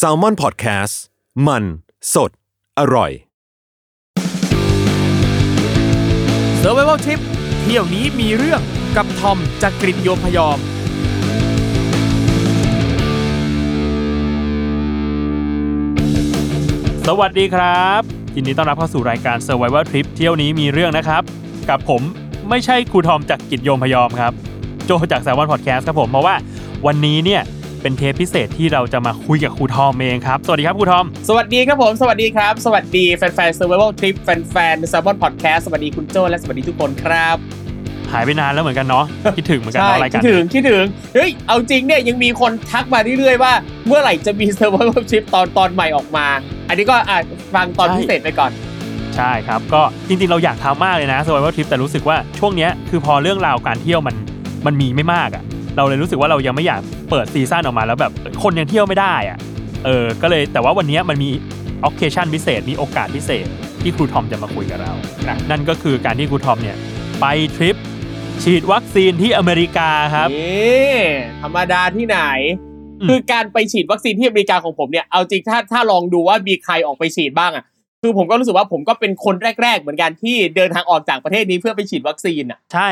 s a l ม o n PODCAST มัน สด อร่อย s u r v i v a l Trip เที่ยวนี้มีเรื่องกับทอมจากกรีฑโยมพยอม สวัสดีครับยินดีต้อนรับเข้าสู่รายการ Survival Trip เที่ยวนี้มีเรื่องนะครับ กับผมไม่ใช่ครูทอมจากกิจโยมพยอมครับ โจจาก s ซ l m o n Podcast ครับผมเพราะว่าวันนี้เนี่ย เป็นเทปพิเศษที่เราจะมาคุยกับครูทอมเองครับ สวัสดีครับครูทอม สวัสดีครับผม สวัสดีครับ สวัสดีแฟนๆ Survival Trip แฟนๆ s ซ l m o n Podcast สวัสดีคุณโจและสวัสดีทุกคนครับหายไปนานแล้วเหมือนกันเนาะคิดถึงเหมือนกันใช่เนาะรายคิกาดรถึงคิดถึงเฮ้ยเอาจริงเนี่ยยังมีคนทักมาเรื่อยๆว่าเมื่อไหร่จะมี Survival Trip ตอนตอนใหม่ออกมา อันนี้ก็อะฟังตอนพิเศษไปก่อน ใช่ครับ ก็จริงๆเราอยากทำมากเลยนะ survival trip แต่รู้สึกว่าช่วงเนี้ยคือพอเรื่องราวการเที่ยวมันมันมีไม่มากอะ่ะ เราเลยรู้สึกว่าเรายังไม่อยากเปิดซีซั่นออกมาแล้วแบบคนยังเที่ยวไม่ได้อะ่ะเออ ก็เลยแต่ว่าวันเนี้ยมันมี occasion พิเศษ มีโอกาสพิเศษที่ครูทอมจะมาคุยกับเราครับนั่นก็คือการที่ครูทอมเนี่ยไปทริปฉีดวัคซีนที่อเมริกาครับนี่ธรรมดาที่ไหนอืมคือการไปฉีดวัคซีนที่อเมริกาของผมเนี่ย เอาจริงถ้าถ้าลองดูว่ามีใครออกไปฉีดบ้างอะ คือผมก็รู้สึกว่าผมก็เป็นคนแรก ๆ เหมือนกันที่เดินทางออกจากประเทศนี้เพื่อไปฉีดวัคซีนอะ ใช่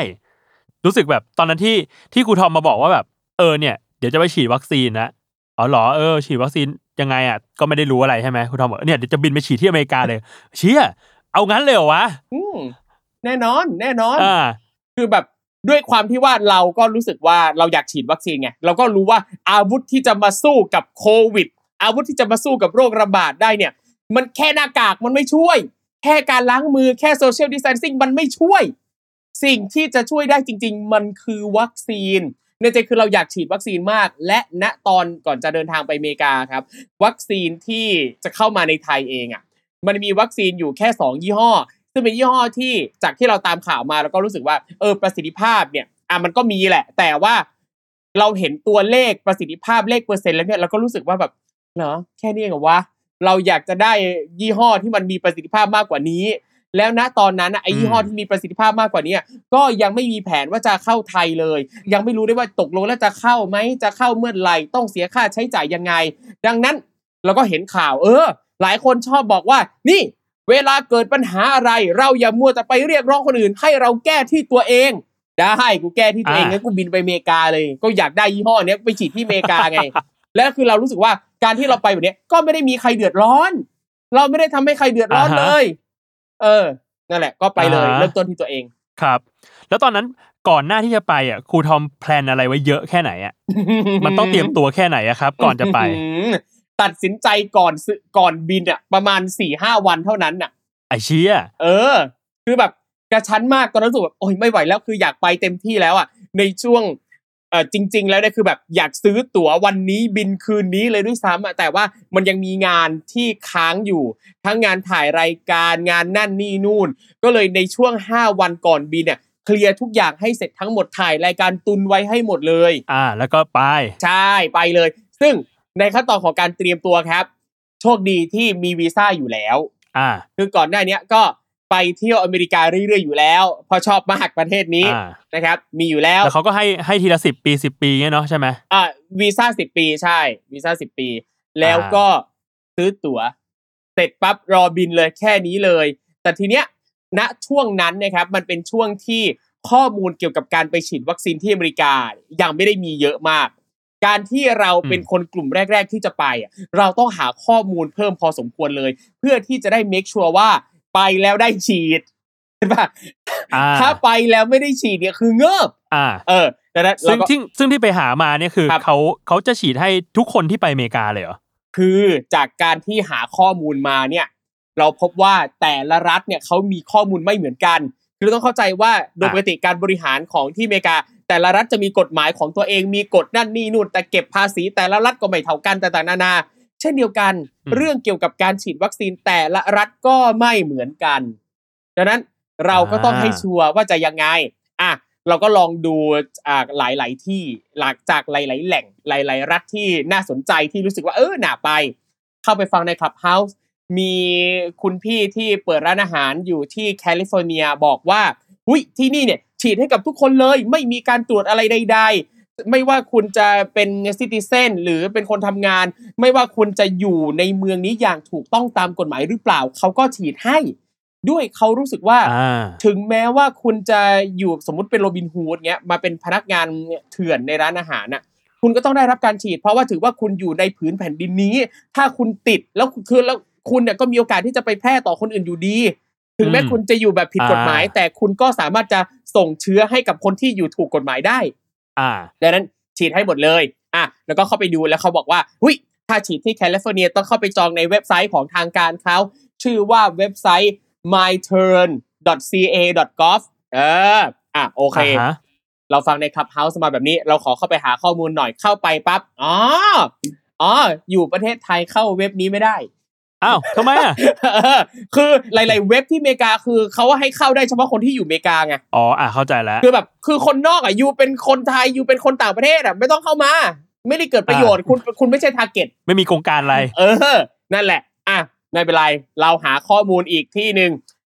รู้สึกแบบตอนนั้นที่ที่ครูทอมมาบอกว่าแบบ เออเนี่ยเดี๋ยวจะไปฉีดวัคซีนนะอ๋อเหรอเออ ฉีดวัคซีนยังไงอะก็ไม่ได้รู้อะไรใช่ไหมครูทอมบอกเนี่ยเดี๋ยวจะบินไปฉีดที่อเมริกาเลย เชี่ยเอางั้นเลยเหรอวะอืมแน่นอน แน่นอนอ่าคือแบบด้วยความที่ว่าเราก็รู้สึกว่าเราอยากฉีดวัคซีนไงเราก็รู้ว่าอาวุธที่จะมาสู้กับโควิด อาวุธที่จะมาสู้กับโรคระบาดได้เนี่ย มันแค่หน้ากากมันไม่ช่วย แค่การล้างมือแค่โซเชียลดิส a ทนซิ่งมันไม่ช่วย สิ่งที่จะช่วยได้จริง ๆ มันคือวัคซีนในใจคือเราอยากฉีดวัคซีนมาก และณตอนก่อนจะเดินทางไปอเมริกาครับ วัคซีนที่จะเข้ามาในไทยเองอะมันมีวัคซีนอยู่แค่ 2 ยี่ห้อ ซึ่งเป็นยี่ห้อที่จากที่เราตามข่าวมาแล้วก็รู้สึกว่าเออประสิทธิภาพเนี่ยอะมันก็มีแหละ แต่ว่าเราเห็นตัวเลขประสิทธิภาพเลขเปอร์เซ็นต์แล้วเนี่ยเราก็รู้สึกว่าแบบเหรอแค่นี้เหรอวะเราอยากจะได้ยี่ห้อที่มันมีประสิทธิภาพมากกว่านี้ แล้วณตอนนั้นน่ะไอ้ยี่ห้อที่มีประสิทธิภาพมากกว่านี้ก็ยังไม่มีแผนว่าจะเข้าไทยเลย ยังไม่รู้ด้วยว่าตกลงแล้วจะเข้าไหมจะเข้าเมื่อไหร่ต้องเสียค่าใช้จ่ายยังไง ดังนั้นเราก็เห็นข่าว เออ หลายคนชอบบอกว่า นี่เวลาเกิดปัญหาอะไร เราอย่ามัวแต่ไปเรียกร้องคนอื่น ให้เราแก้ที่ตัวเองได้กูแก้ที่ตัวเองอ่างั้งั้นกูบินไปอเมริกาเลย ก็อยากได้ยี่ห้อเนี้ยไปฉีดที่อเมริกาไง แล้วคือเรารู้สึกว่าการที่เราไปแบบเนี้ยก็ไม่ได้มีใครเดือดร้อน เราไม่ได้ทำให้ใครเดือดร้อนอ่าฮะเลย เออ นั่นแหละ ก็ไปเลยอ่าฮะเริ่มต้นที่ตัวเองครับ แล้วตอนนั้นก่อนหน้าที่จะไปอะครูทอมแพลนอะไรไว้เยอะแค่ไหนอะมันต้องเตรียมตัวแค่ไหนอะครับ ก่อนจะไปอืมตัดสินใจก่อนซื้อก่อนบินอะประมาณสี่ห้าวันเท่านั้นน่ะไอเชี่ยเออ คือแบบกระชั้นมากตอนนั้นรู้สึกแบบโอ้ยไม่ไหวแล้วคืออยากไปเต็มที่แล้วอะในช่วง เออจริง ๆ แล้วเนี่ยคือแบบอยากซื้อตั๋ววันนี้บินคืนนี้เลยด้วยซ้ำอะแต่ว่ามันยังมีงานที่ค้างอยู่ ทั้งงานถ่ายรายการงานนั่นนี่นู่น ก็เลยในช่วง 5 วันก่อนบินเนี่ยเคลียร์ทุกอย่างให้เสร็จทั้งหมดถ่ายรายการตุนไว้ให้หมดเลย อ่า แล้วก็ไปใช่ไปเลย ซึ่งในขั้นตอนของการเตรียมตัวครับ โชคดีที่มีวีซ่าอยู่แล้ว อ่า คือก่อนหน้าเนี้ยก็ ไปเที่ยวอเมริกาเรื่อยๆอยู่แล้วเพราะชอบมากประเทศนี้อ่านะครับ มีอยู่แล้วแล้วเขาก็ให้ให้ทีละสิบปีสิบปีเงี้ยเนาะใช่ไหมอ่าวีซ่าสิบปีใช่วีซ่าสิบปี แล้วก็ซื้อตั๋ว เสร็จปั๊บรอบินเลยแค่นี้เลย แต่ทีเนี้ยณช่วงนั้นนะครับ มันเป็นช่วงที่ข้อมูลเกี่ยวกับการไปฉีดวัคซีนที่อเมริกายังไม่ได้มีเยอะมาก การที่เราเป็นคนกลุ่มแรก ๆ ที่จะไปอะเราต้องหาข้อมูลเพิ่มพอสมควรเลย เพื่อที่จะได้ make sure ว่า ไปแล้วได้ฉีดเห็นปะอ่าถ้าไปแล้วไม่ได้ฉีดเนี่ยคือเงิบอ่า เออดังนั้นซึ่เรางก็ที่ซึ่งที่ไปหามาเนี่ยคือครับเขาเขาจะฉีดให้ทุกคนที่ไปอเมริกาเลยเหรอคือจากการที่หาข้อมูลมาเนี่ย เราพบว่าแต่ละรัฐเนี่ยเขามีข้อมูลไม่เหมือนกันคือเราต้องเข้าใจว่าโดยปกติการบริหารของที่อเมริกา แต่ละรัฐจะมีกฎหมายของตัวเองมีกฎนั่นนี่นู่นแต่เก็บภาษีแต่ละรัฐก็ไม่เท่ากันต่างๆนานา เช่นเดียวกันอืมเรื่องเกี่ยวกับการฉีดวัคซีนแต่ละรัฐก็ไม่เหมือนกันดังนั้นเราก็ต้องให้ชัวร์ว่าจะยังไงอะเราก็ลองดูอ่าหลาย ๆ ที่หลักจากหลาย ๆ แหล่งหลาย ๆ รัฐที่น่าสนใจที่รู้สึกว่าเออหนาไป เข้าไปฟังใน Clubhouse มีคุณพี่ที่เปิดร้านอาหารอยู่ที่แคลิฟอร์เนียบอกว่าหุยที่นี่เนี่ยฉีดให้กับทุกคนเลย ไม่มีการตรวจอะไรใด ๆ ไม่ว่าคุณจะเป็นซิติเซนหรือเป็นคนทำงาน ไม่ว่าคุณจะอยู่ในเมืองนี้อย่างถูกต้องตามกฎหมายหรือเปล่า เขาก็ฉีดให้ ด้วยเขารู้สึกว่าอ่าถึงแม้ว่าคุณจะอยู่สมมุติเป็นโรบินฮูดเงี้ยมาเป็นพนักงานเนี่ยเถื่อนในร้านอาหารน่ะคุณก็ต้องได้รับการฉีด เพราะว่าถือว่าคุณอยู่ในผืนแผ่นดินนี้ ถ้าคุณติดแล้วคือแล้วคุณเนี่ยก็มีโอกาสที่จะไปแพร่ต่อคนอื่นอยู่ดีถึงแม้อืมคุณจะอยู่แบบผิดกฎหมายอ่าแต่คุณก็สามารถจะส่งเชื้อให้กับคนที่อยู่ถูกกฎหมายได้ อ่า ดังนั้นฉีดให้หมดเลย อะ แล้วก็เข้าไปดูแล้วเขาบอกว่าหุยถ้าฉีดที่แคลิฟอร์เนียต้องเข้าไปจองในเว็บไซต์ของทางการเขาชื่อว่าเว็บไซต์ myturn.ca.gov เออ อะ โอเคอ่าฮะเราฟังใน Clubhouse มาแบบนี้ เราขอเข้าไปหาข้อมูลหน่อยเข้าไปปั๊บ อ๋อ อ๋อ อยู่ประเทศไทยเข้าเว็บนี้ไม่ได้ อ้าวทำไมอะเออคือหลาย ๆ เว็บที่อเมริกาคือเขาให้เข้าได้เฉพาะคนที่อยู่อเมริกาไงอ๋ออะเข้าใจแล้วคือแบบคือคนนอกอะ you เป็นคนไทย you เป็นคนต่างประเทศอะไม่ต้องเข้ามา ไม่ได้เกิดประโยชน์คุณคุณไม่ใช่ targetไม่มีโครงการอะไร เออ นั่นแหละ อะไม่เป็นไรเราหาข้อมูลอีกที่หนึ่ง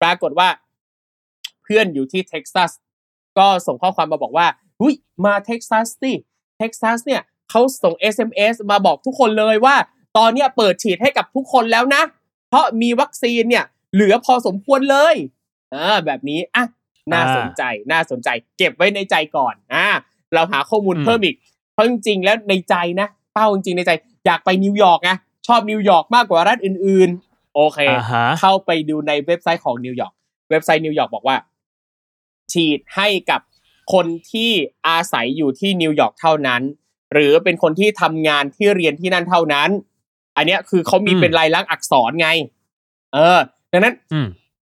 ปรากฏว่า เพื่อนอยู่ที่เท็กซัสก็ส่งข้อความมาบอกว่าอุ้ยมาเท็กซัสสิเท็กซัสเนี่ยเขาส่ง SMS มาบอกทุกคนเลยว่า ตอนเนี้ยเปิดฉีดให้กับทุกคนแล้วนะ เพราะมีวัคซีนเนี่ย เหลือพอสมควรเลยอ่าแบบนี้อะน่าสนใจน่าสนใจ เก็บไว้ในใจก่อนอ่าเราหาข้อมูลอืมเพิ่มอีก เพราะจริงๆแล้วในใจนะ เป้าจริงๆในใจ อยากไปนิวยอร์กไงชอบนิวยอร์กมากกว่ารัฐอื่นๆ โอเคอ่าฮะเข้าไปดูในเว็บไซต์ของนิวยอร์กเว็บไซต์นิวยอร์กบอกว่า ฉีดให้กับคนที่อาศัยอยู่ที่นิวยอร์กเท่านั้น หรือเป็นคนที่ทำงานที่เรียนที่นั่นเท่านั้น อันเนี้ยคือเขามีอืมเป็นลายลักษณ์อักษรไง เออ ดังนั้นอืม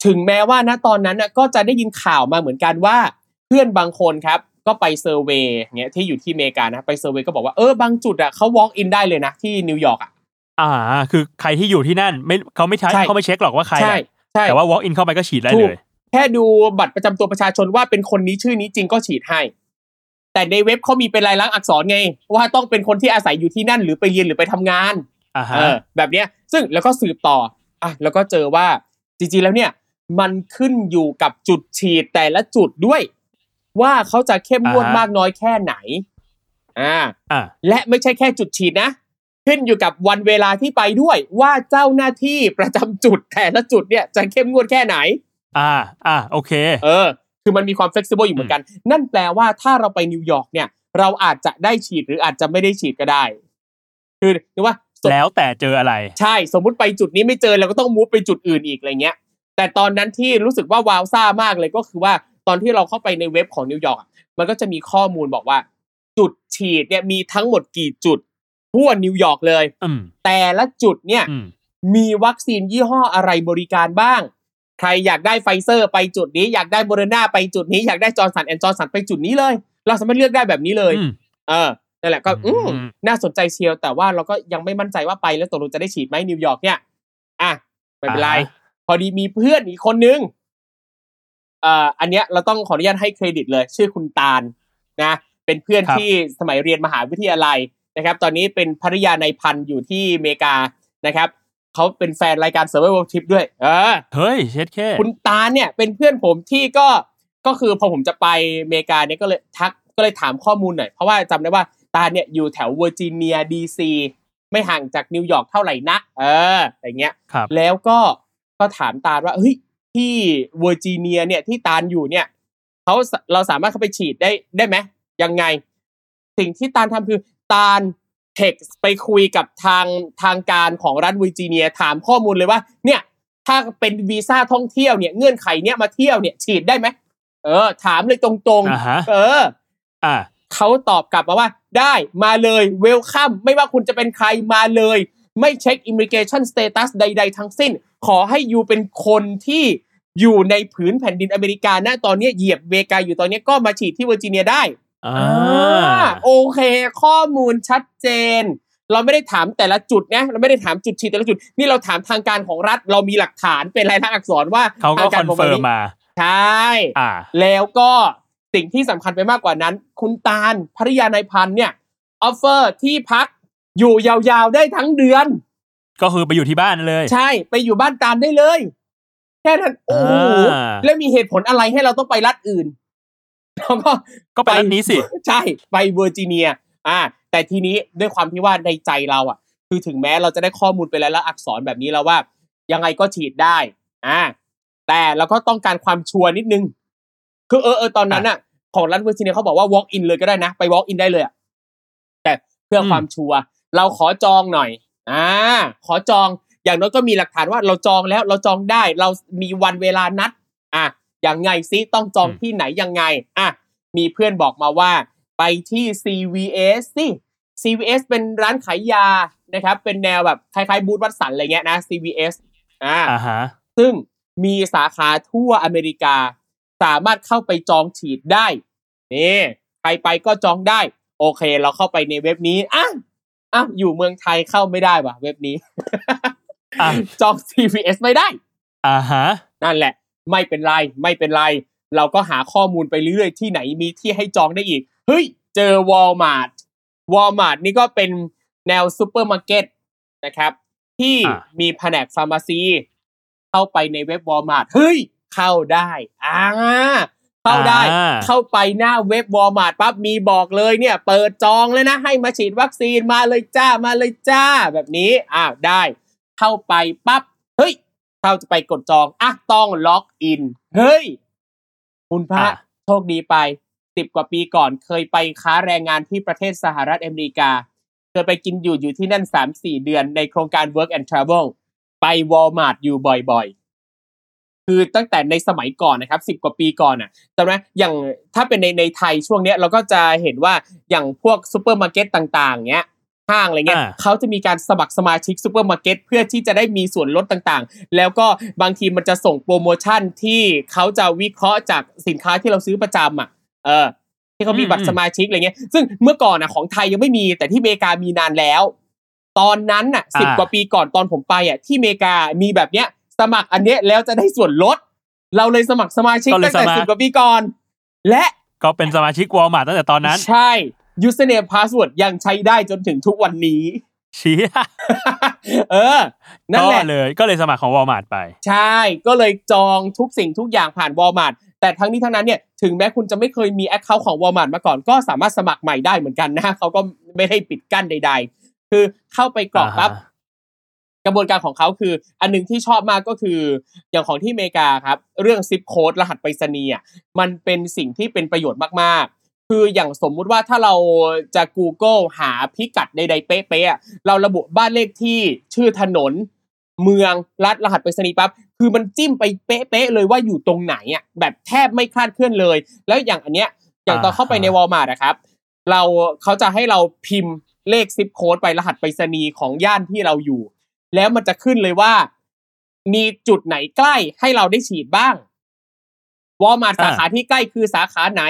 ถึงแม้ว่าณตอนนั้นน่ะก็จะได้ยินข่าวมาเหมือนกันว่า เพื่อนบางคนครับ ก็ไป survey เงี้ยที่อยู่ที่อเมริกานะไป survey ก็บอกว่าเออบางจุดอะเขา walk in ได้เลยนะที่นิวยอร์กอะอ่า คือใครที่อยู่ที่นั่นไม่เขาไม่ใช้ใช่เขาไม่เช็คหรอกว่าใครใช่อะใช่แต่ว่า walk in เข้าไปก็ฉีดได้ถูกเลยแค่ดูบัตรประจำตัวประชาชนว่าเป็นคนนี้ชื่อนี้จริงก็ฉีดให้ แต่ในเว็บเขามีเป็นลายลักษณ์อักษรไง ว่าต้องเป็นคนที่อาศัยอยู่ที่นั่นหรือไปเรียนหรือไปทำงานอ่าฮะ เออแบบเนี้ยซึ่งแล้วก็สืบต่ออะแล้วก็เจอว่าจริงๆแล้วเนี่ยมันขึ้นอยู่กับจุดฉีดแต่ละจุดด้วย ว่าเขาจะเข้มงวดอ่าฮะมากน้อยแค่ไหนอ่าอ่าและไม่ใช่แค่จุดฉีดนะขึ้นอยู่กับวันเวลาที่ไปด้วย ว่าเจ้าหน้าที่ประจำจุดแต่ละจุดเนี่ยจะเข้มงวดแค่ไหน อ่าอ่าโอเค เออ คือมันมีความ flexible อยู่เหมือนกัน นั่นแปลว่าถ้าเราไปนิวยอร์กเนี่ย เราอาจจะได้ฉีดหรืออาจจะไม่ได้ฉีดก็ได้ คือหรือว่าสม แล้วแต่เจออะไร ใช่สมมุติไปจุดนี้ไม่เจอเราก็ต้อง move ไปจุดอื่นอีกอะไรเงี้ย แต่ตอนนั้นที่รู้สึกว่า wow ซ่ามากเลยก็คือว่าตอนที่เราเข้าไปในเว็บของนิวยอร์กอะมันก็จะมีข้อมูลบอกว่า จุดฉีดเนี่ยมีทั้งหมดกี่จุดทั่วนิวยอร์กเลยอืมแต่ละจุดเนี่ยอืมมีวัคซีนยี่ห้ออะไรบริการบ้าง ใครอยากได้ไฟเซอร์ไปจุดนี้ อยากได้โมเดอร์นาไปจุดนี้ อยากได้จอร์นสันแอนจอร์นสันไปจุดนี้เลย เราสามารถเลือกได้แบบนี้เลยอืมเออ นั่นแหละก็อือืมมน่าสนใจเชียวแต่ว่าเราก็ยังไม่มั่นใจว่าไปแล้วตกลงจะได้ฉีดไหมนิวยอร์กเนี่ยอะไม่เป็นไรอ่าฮะพอดีมีเพื่อนอีกคนนึงเอ่ออันเนี้ยเราต้องขออนุญาตให้เครดิตเลย ชื่อคุณตาลนะ เป็นเพื่อนครับที่สมัยเรียนมหาวิทยาลัยนะครับ ตอนนี้เป็นภริยานายพันอยู่ที่อเมริกานะครับเขาเป็นแฟนรายการ Survival Trip ด้วย เออเฮ้ยเช็ดแค่คุณตาลเนี่ยเป็นเพื่อนผมที่ก็ก็คือพอผมจะไปอเมริกาเนี่ยก็เลยทักก็เลยถามข้อมูลหน่อยเพราะว่าจำได้ว่า ตาลเนี่ยอยู่แถวเวอร์จิเนียดีซีไม่ห่างจากนิวยอร์กเท่าไหร่นักเอออะไรเงี้ยครับแล้วก็ก็ถามตาลว่าเฮ้ยที่เวอร์จิเนียเนี่ยที่ตาลอยู่เนี่ยเขาเราสามารถเข้าไปฉีดได้ได้ไหมยังไง สิ่งที่ตาลทำคือตาลเท็กซ์ไปคุยกับทางทางการของรัฐเวอร์จิเนียถามข้อมูลเลยว่าเนี่ยถ้าเป็นวีซ่าท่องเที่ยวเนี่ยเงื่อนไขเนี่ยมาเที่ยวเนี่ยฉีดได้ไหมเออ ถามเลยตรงอ่าฮะๆเออ อ่า เขาตอบกลับมาว่า ได้มาเลย welcome ไม่ว่าคุณจะเป็นใครมาเลย ไม่เช็ค immigration status ใด ๆ ทั้งสิ้น ขอให้อยู่เป็นคนที่อยู่ในผืนแผ่นดินอเมริกานะตอนนี้เหยียบอเมริกาอยู่ตอนนี้ก็มาฉีดที่เวอร์จิเนียได้อ่าอ่าโอเค ข้อมูลชัดเจน เราไม่ได้ถามแต่ละจุดนะเราไม่ได้ถามจุดฉีดแต่ละจุด นี่เราถามทางการของรัฐ เรามีหลักฐานเป็นลายลักษณ์อักษรว่าเขาก็ทง confirm มาใช่อ่าแล้วก็ สิ่งที่สำคัญไปมากกว่านั้น คุณตาลภริยานายพันธ์เนี่ย offer ที่พักอยู่ยาวๆได้ทั้งเดือน ก็คือไปอยู่ที่บ้านเลย ใช่ไปอยู่บ้านตาลได้เลยแค่นั้นโอ้โหอ่าแล้วมีเหตุผลอะไรให้เราต้องไปรัฐอื่นแล้วก็ก็ไปรัฐนี้สิ ใช่ไปเวอร์จิเนีย อ่า แต่ทีนี้ด้วยความที่ว่าในใจเราอะ คือถึงแม้เราจะได้ข้อมูลเป็นลายลักษณ์อักษรแบบนี้แล้วว่า ยังไงก็ฉีดได้ อ่า แต่เราก็ต้องการความชัวร์นิดนึง คือเออเออตอนนั้นอะ ของรัฐเวอร์จิเนียเขาบอกว่า walk in เลยก็ได้นะ ไป walk in ได้เลยอะแต่เพื่ออมความชัวร์เราขอจองหน่อย อ่า ขอจองอย่างน้อยก็มีหลักฐานว่าเราจองแล้วเราจองได้ เรามีวันเวลานัด อะยังไงซิต้องจองที่ไหนยังไง อะมีเพื่อนบอกมาว่า ไปที่ CVS สิ CVS เป็นร้านขายยานะครับ เป็นแนวแบบคล้ายๆบูธวัดสันอะไรเงี้ยนะ CVS อ่าอ่าฮะซึ่งมีสาขาทั่วอเมริกา สามารถเข้าไปจองฉีดได้นี่ใครไปก็จองได้ โอเค เราเข้าไปในเว็บนี้อะอะอยู่เมืองไทยเข้าไม่ได้ว่ะ เว็บนี้อะจอง CVS ไม่ได้อ่าฮะนั่นแหละ ไม่เป็นไรไม่เป็นไร เราก็หาข้อมูลไปเรื่อยๆที่ไหนมีที่ให้จองได้อีก เฮ้ย เจอ Walmart Walmart นี่ก็เป็นแนวซูเปอร์มาร์เก็ตนะครับ ที่อะมีแผนก pharmacy เข้าไปในเว็บ Walmart เฮ้ย เข้าได้อ่าเข้าได้อ่าเข้าไปหน้าเว็บ Walmart ปั๊บมีบอกเลยเนี่ย เปิดจองเลยนะ ให้มาฉีดวัคซีนมาเลยจ้ามาเลยจ้า แบบนี้อ่าได้ เข้าไปปั๊บเฮ้ยเข้าจะไปกดจองอะต้องล็อกอิน เฮ้ย คุณพระอะโชคดีไปสิบกว่าปีก่อนเคยไปค้าแรงงานที่ประเทศสหรัฐอเมริกาเคยไปกินอยู่อยู่ที่นั่นสามสี่เดือนในโครงการ Work and Travel ไป Walmart อยู่บ่อยๆ คือตั้งแต่ในสมัยก่อนนะครับสิบ10กว่าปีก่อนอะจำไหมอย่างถ้าเป็นในในไทยช่วงเนี้ยเราก็จะเห็นว่าอย่างพวกซูเปอร์มาร์เก็ตต่าง ๆเงี้ยห้างอะไรเงี้ยอ่าเขาจะมีการสมัครสมาชิกซูเปอร์มาร์เก็ตเพื่อที่จะได้มีส่วนลดต่างๆ แล้วก็บางทีมันจะส่งโปรโมชั่นที่เขาจะวิเคราะห์จากสินค้าที่เราซื้อประจำอะ เออ ที่เขามีบัตรสมาชิกอะไรเงี้ย ซึ่งเมื่อก่อนอะของไทยยังไม่มีแต่ที่อเมริกามีนานแล้ว ตอนนั้นน่ะสิบอ่ากว่าปีก่อนตอนผมไปอะที่อเมริกามีแบบเนี้ย สมัครอันเนี้ยแล้วจะได้ส่วนลด เราเลยสมัครสมาชิกก็เลยตั้งแต่สมัคร สิบกว่าปีก่อน และก็เป็นสมาชิกวอลมาร์ตั้งแต่ตอนนั้นใช่ username password ยังใช้ได้จนถึงทุกวันนี้ เชี้เออ นั่นก็แหละ เลยก็เลยสมัครของวอลมาร์ไป ใช่ ก็เลยจองทุกสิ่งทุกอย่างผ่านวอลมาร์ทแต่ทั้งนี้ทั้งนั้นเนี่ยถึงแม้คุณจะไม่เคยมี account ของวอลมาร์ทมาก่อน ก็สามารถสมัครใหม่ได้เหมือนกันนะ เขาก็ไม่ได้ปิดกั้นใด ๆ คือเข้าไปกรอกปั๊บอ่าฮะ กระบวนการของเขาคือ อันหนึ่งที่ชอบมากก็คือ อย่างของที่อเมริกาครับ เรื่องซิปโค้ดรหัสไปรษณีย์อะมันเป็นสิ่งที่เป็นประโยชน์มากๆคืออย่างสมมุติว่าถ้าเราจะ Google หาพิกัดใดๆเป๊ะๆอะเราระบุบ้านเลขที่ชื่อถนน เมืองรัฐรหัสไปรษณีย์ปั๊บคือมันจิ้มไปเป๊ะๆเลยว่าอยู่ตรงไหนอะแบบแทบไม่คลาดเคลื่อนเลย แล้วอย่างอันเนี้ยอย่างตอนเข้าไปในวอลมาร์ทนะครับ เราเขาจะให้เราพิมพ์เลขซิปโค้ดไปรหัสไปรษณีย์ของย่านที่เราอยู่ แล้วมันจะขึ้นเลยว่า มีจุดไหนใกล้ให้เราได้ฉีดบ้างวอลมาร์ทอ่าสาขาที่ใกล้คือสาขาไหน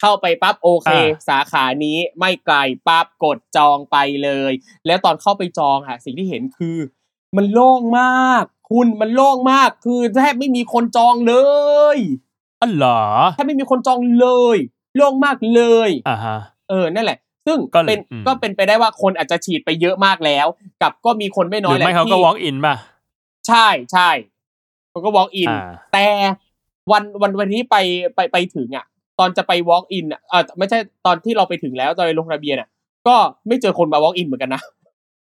เข้าไปปั๊บโอเคอ่าสาขานี้ไม่ไกลปั๊บกดจองไปเลย แล้วตอนเข้าไปจองอะสิ่งที่เห็นคือ มันโล่งมาก คุณมันโล่งมากคือแทบไม่มีคนจองเลยอ๋อเหรอแทบไม่มีคนจองเลย โล่งมากเลยอ่าฮะเออนั่นแหละ ซึ่งก็เลยเป็นอืมก็เป็นไปได้ว่าคนอาจจะฉีดไปเยอะมากแล้ว กับก็มีคนไม่หน้อรืยอแหละไม่เขาก็ที่ walk in ป่ะ ใช่ใช่เขาก็ walk in อ่าแต่วันวันวันที่ไปไปไปถึงอะ ตอนจะไป walk in อะเออไม่ใช่ตอนที่เราไปถึงแล้วตอนไปลงทะเบียนอะ ก็ไม่เจอคนมา walk in เหมือนกันนะ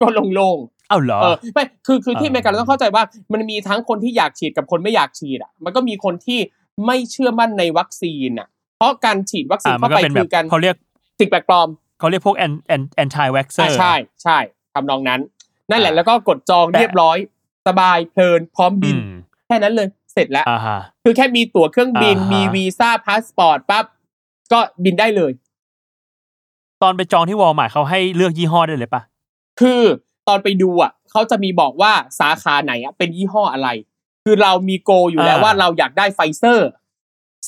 ก็โล่งๆเอ้าเหรอเออไม่คือคือที่อ่าอเมริกาเราต้องเข้าใจว่า มันมีทั้งคนที่อยากฉีดกับคนไม่อยากฉีดอะ มันก็มีคนที่ไม่เชื่อมั่นในวัคซีนอะ เพราะการฉีดวัคซีนอ่ามันเข้าก็ไปเป็นแบคืบอการเขาเรียกสิ่งแปลกปลอม เขาเรียกพวก an- an- anti vaxxer อ่าใช่ใช่ทำนองนั้น นั่นแหละอ่าแล้วก็กดจองแต่เรียบร้อย สบายเพลินพร้อมบิอืนมแค่นั้นเลยเสร็จแล้วอ่าฮะคือแค่มีตั๋วเครื่องบินอ่าฮะมีวีซ่าพาสปอร์ตปั๊บก็บินได้เลย ตอนไปจองที่วอลมาร์เขาให้เลือกยี่ห้อได้เลยป่ะคือตอนไปดูอะเขาจะมีบอกว่าสาขาไหนอะเป็นยี่ห้ออะไร คือเรามี goal อยู่แล้วอ่าว่าเราอยากได้ไฟเซอร์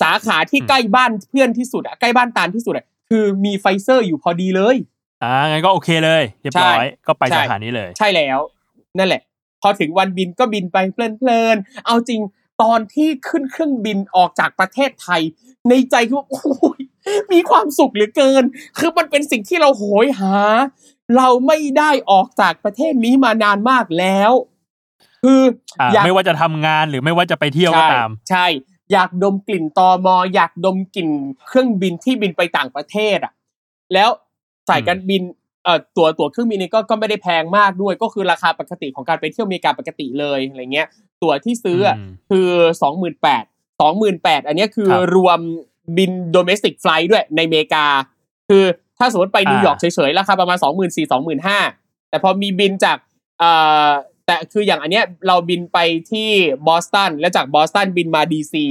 สาขาที่ใกล้บ้านเพื่อนที่สุดอะใกล้บ้านตาลที่สุดอะ คือมีไฟเซอร์อยู่พอดีเลย อ่างั้นก็โอเคเลยเรียบร้อยใช่ก็ไปใช่สาขานี้เลย ใช่แล้ว นั่นแหละ พอถึงวันบินก็บินไปเพลินๆเอาจริงตอนที่ขึ้นเครื่องบินออกจากประเทศไทย ในใจคือว่าโอ้ยมีความสุขเหลือเกิน คือมันเป็นสิ่งที่เราโหยหา เราไม่ได้ออกจากประเทศนี้มานานมากแล้ว คืออ่าอยากไม่ว่าจะทำงานหรือไม่ว่าจะไปเที่ยวก็ตาม ใช่ อยากดมกลิ่นตอมอ อยากดมกลิ่นเครื่องบินที่บินไปต่างประเทศอะ แล้วสายการบินเอ่อตัวตั๋วเครื่องบินนี่ก็ก็ไม่ได้แพงมากด้วย ก็คือราคาปกติของการไปเที่ยวอเมริกาปกติเลยอะไรเงี้ย ตั๋วที่ซื้ออะอืมคือสองหมื่นแปดสองหมื่นแปดอันเนี้ยคือครับรวมบิน domestic flight ด้วยในอเมริกา คือถ้าสมมติไปนิวยอร์กอ่าเฉยๆราคาประมาณสองหมื่นสี่สองหมื่นห้าแต่พอมีบินจากเอ่อ แต่คืออย่างอันเนี้ยเราบินไปที่บอสตันแล้วจากบอสตันบินมาดีซี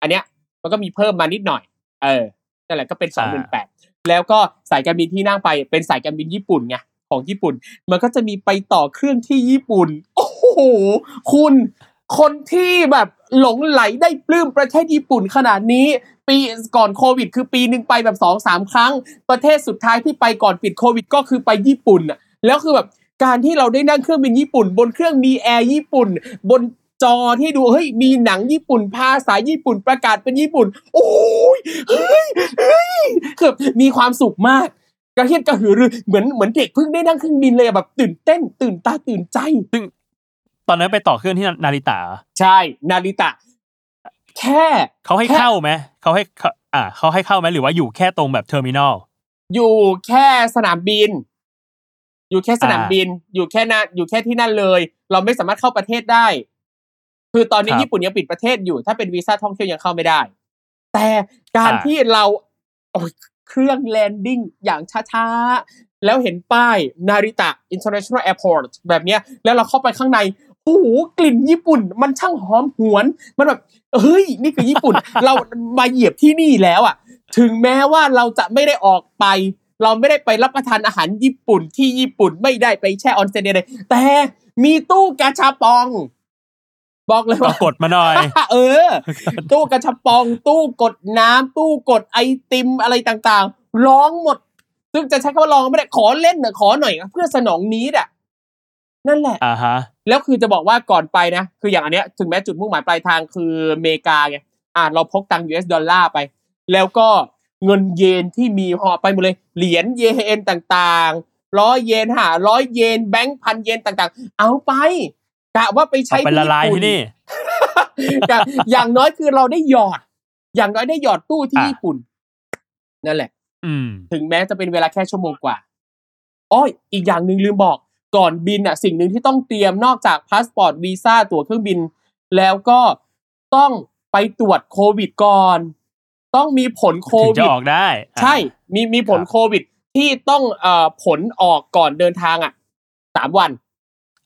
อันเนี้ยมันก็มีเพิ่มมานิดหน่อย เออนั่นแหละก็เป็นสองหมื่นแปดแล้วก็สายการบินที่นั่งไปเป็นสายการบินญี่ปุ่นไงของญี่ปุ่น มันก็จะมีไปต่อเครื่องที่ญี่ปุ่น โอ้โหคุณคนที่แบบหลงไหลได้ปลื้มประเทศญี่ปุ่นขนาดนี้ ปีก่อนโควิด คือปีหนึ่งไปแบบสองสามครั้ง ประเทศสุดท้ายที่ไปก่อนปิดโควิด ก็คือไปญี่ปุ่นอะแล้วคือแบบ การที่เราได้นั่งเครื่องบินญี่ปุ่น บนเครื่องมีแอร์ญี่ปุ่น บนจอที่ดูเฮ้ยมีหนังญี่ปุ่น ภาษาญี่ปุ่นประกาศเป็นญี่ปุ่น โอ้ยเฮ้ยเฮ้ยคือมีความสุขมากกระเฮียนกระหือรือเหมือนเหมือนเด็กเพิ่งได้นั่งเครื่องบินเลยอะแบบตื่นเต้น ตื่นตาตื่นใจตอนนั้นไปต่อเครื่องที่นาริตะใช่นาริตะ แค่เขาให้เข้าไหมเขาให้เขาอ่าเขาให้เข้าไหมหรือว่าอยู่แค่ตรงแบบ terminalอยู่แค่สนามบิน อยู่แค่สนามอ่าบิน อยู่แค่นั้นอยู่แค่ที่นั่นเลย เราไม่สามารถเข้าประเทศได้ คือตอนนี้ครับญี่ปุ่นยังปิดประเทศอยู่ ถ้าเป็นวีซ่าท่องเที่ยวยังเข้าไม่ได้ แต่การอ่าที่เราโอ้ยเครื่อง landing อย่างช้าๆ แล้วเห็นป้ายนาริตะ International Airport แบบเนี้ย แล้วเราเข้าไปข้างในโอ้โหกลิ่นญี่ปุ่น มันช่างหอมหวน มันแบบเฮ้ย นี่คือญี่ปุ่น เรามาเหยียบที่นี่แล้วอะ ถึงแม้ว่าเราจะไม่ได้ออกไป เราไม่ได้ไปรับประทานอาหารญี่ปุ่นที่ญี่ปุ่นไม่ได้ไปแช่ออนเซ็นใดๆแต่มีตู้กาชาปอง บอกเลยก็ว่ากดมาหน่อย เออ ตู้กระชับปอง ตู้กดน้ำตู้กดไอติมอะไรต่างๆ ร้องหมด ซึ่งจะใช้คำว่าร้องไม่ได้ขอเล่นน่ะขอหน่อย เพื่อสนองนี้อะนั่นแหละอ่าฮะ แล้วคือจะบอกว่าก่อนไปนะ คืออย่างอันเนี้ยถึงแม้จุดมุ่งหมายปลายทางคืออเมริกาไงอะเราพกตังค์ US ดอลลาร์ไป แล้วก็ เงินเยนที่มีห่อไปหมดเลย เหรียญเยนต่างๆ ร้อยเยนห้าร้อยเยนแบงค์พันเยนต่างๆ เอาไปกะว่าไปใช้เอาไปละลายญี่ปุ่ที่นี่กะอย่างน้อยคือเราได้หยอด อย่างน้อยได้หยอดตู้ที่อะญี่ปุ่น นั่นแหละ อืมถึงแม้จะเป็นเวลาแค่ชั่วโมงกว่าอ้อยอีกอย่างหนึ่งลืมบอก ก่อนบินอะ สิ่งหนึ่งที่ต้องเตรียมนอกจากพาสปอร์ตวีซ่าตั๋วเครื่องบิน แล้วก็ต้องไปตรวจโควิดก่อน ต้องมีผลโควิดถึงจะออกได้อะใช่มีมีผลครับโควิด ที่ต้องเอ่อผลออกก่อนเดินทางอะสามวัน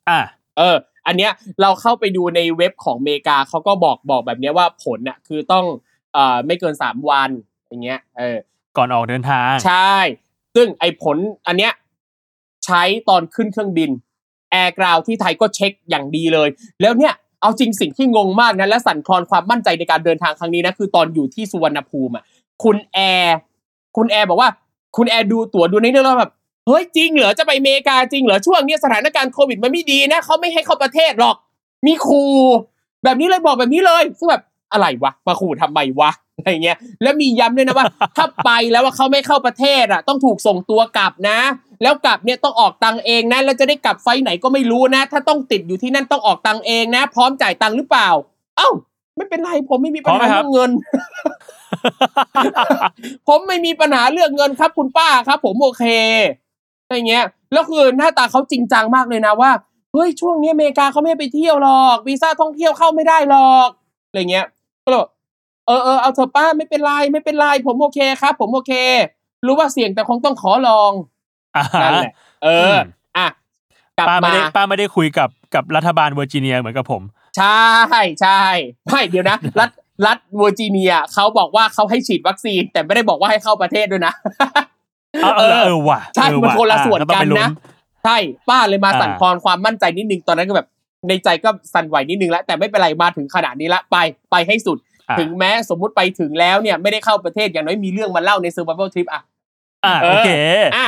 อะเออ อันเนี้ยเราเข้าไปดูในเว็บของอเมริกาเขาก็บอกบอกแบบเนี้ยว่าผลน่ะคือต้องเอ่อไม่เกินสามวันอย่างเงี้ยเออก่อนออกเดินทาง ใช่ ซึ่งไอ้ผลอันเนี้ยใช้ตอนขึ้นเครื่องบินแอร์ ground ที่ไทยก็เช็คอย่างดีเลย แล้วเนี่ย เอาจริงสิ่งที่งงมากนะและสั่นคลอนความมั่นใจในการเดินทางครั้งนี้นะคือตอนอยู่ที่สุวรรณภูมิอะคุณแอร์คุณแอร์บอกว่า คุณแอร์ดูตั๋วดูในเรื่องแล้วแบบเฮ้ยจริงเหรอจะไปอเมริกาจริงเหรอช่วงนี้สถานการณ์โควิดมันไม่ดีนะเขาไม่ให้เข้าประเทศหรอก มีครูแบบนี้เลยบอกแบบนี้เลยซึ่งแบบอะไรวะมาขู่ทำไมวะ อะไรเงี้ยแล้วมีย้ำด้วยนะว่า ถ้าไปแล้วว่าเขาไม่เข้าประเทศอะ ต้องถูกส่งตัวกลับนะ แล้วกลับเนี่ยต้องออกตังค์เองนะแล้วจะได้กลับไฟล์ไหนก็ไม่รู้นะ ถ้าต้องติดอยู่ที่นั่นต้องออกตังค์เองนะ พร้อมจ่ายตังค์หรือเปล่า เอ้า ไม่เป็นไรผมไม่มีปัญพร้อมไหหามครับเรื่องเงิน ผมไม่มีปัญหาเรื่องเงินครับ คุณป้าครับ ผมโอเคอะไรเงี้ยแล้วคือหน้าตาเขาจริงจังมากเลยนะว่าเฮ้ยช่วงนี้อเมริกาเขาไม่ให้ไปเที่ยวหรอกวีซ่าท่องเที่ยวเข้าไม่ได้หรอกอะไรเงี้ยก็เลยบ อกเออเออเอาเถอะป้าไม่เป็นไรไม่เป็นไรผมโอเคครับ ผมโอเค รู้ว่าเสี่ยงแต่คงต้องขอลองอ่านั่นแหละเออมอะกลับป้าไม่มาได้ป้าไม่ได้คุยกับกับรัฐบาลเวอร์จิเนียเหมือนกับผม ใช่ใช่ไม่เดี๋ยวนะ รัฐรัฐเวอร์จิเนียเขาบอกว่าเขาให้ฉีดวัคซีน แต่ไม่ได้บอกว่าให้เข้าประเทศด้วยนะเออเออเออว่ะใช่เออมันว่ะคนละส่วนอ่ต้องกันไปลุ้นะใช่ป้าเลยมาอ่าสั่นคลอนความมั่นใจนิดนึงตอนนั้นก็แบบในใจก็สั่นไหวนิดนึงแล้วแต่ไม่เป็นไรมาถึงขนาดนี้ละไปไปให้สุดอะ ถึงแม้สมมุติไปถึงแล้วเนี่ยไม่ได้เข้าประเทศอย่างน้อยมีเรื่องมาเล่าใน survival trip อะอ่าเออโอเคอะ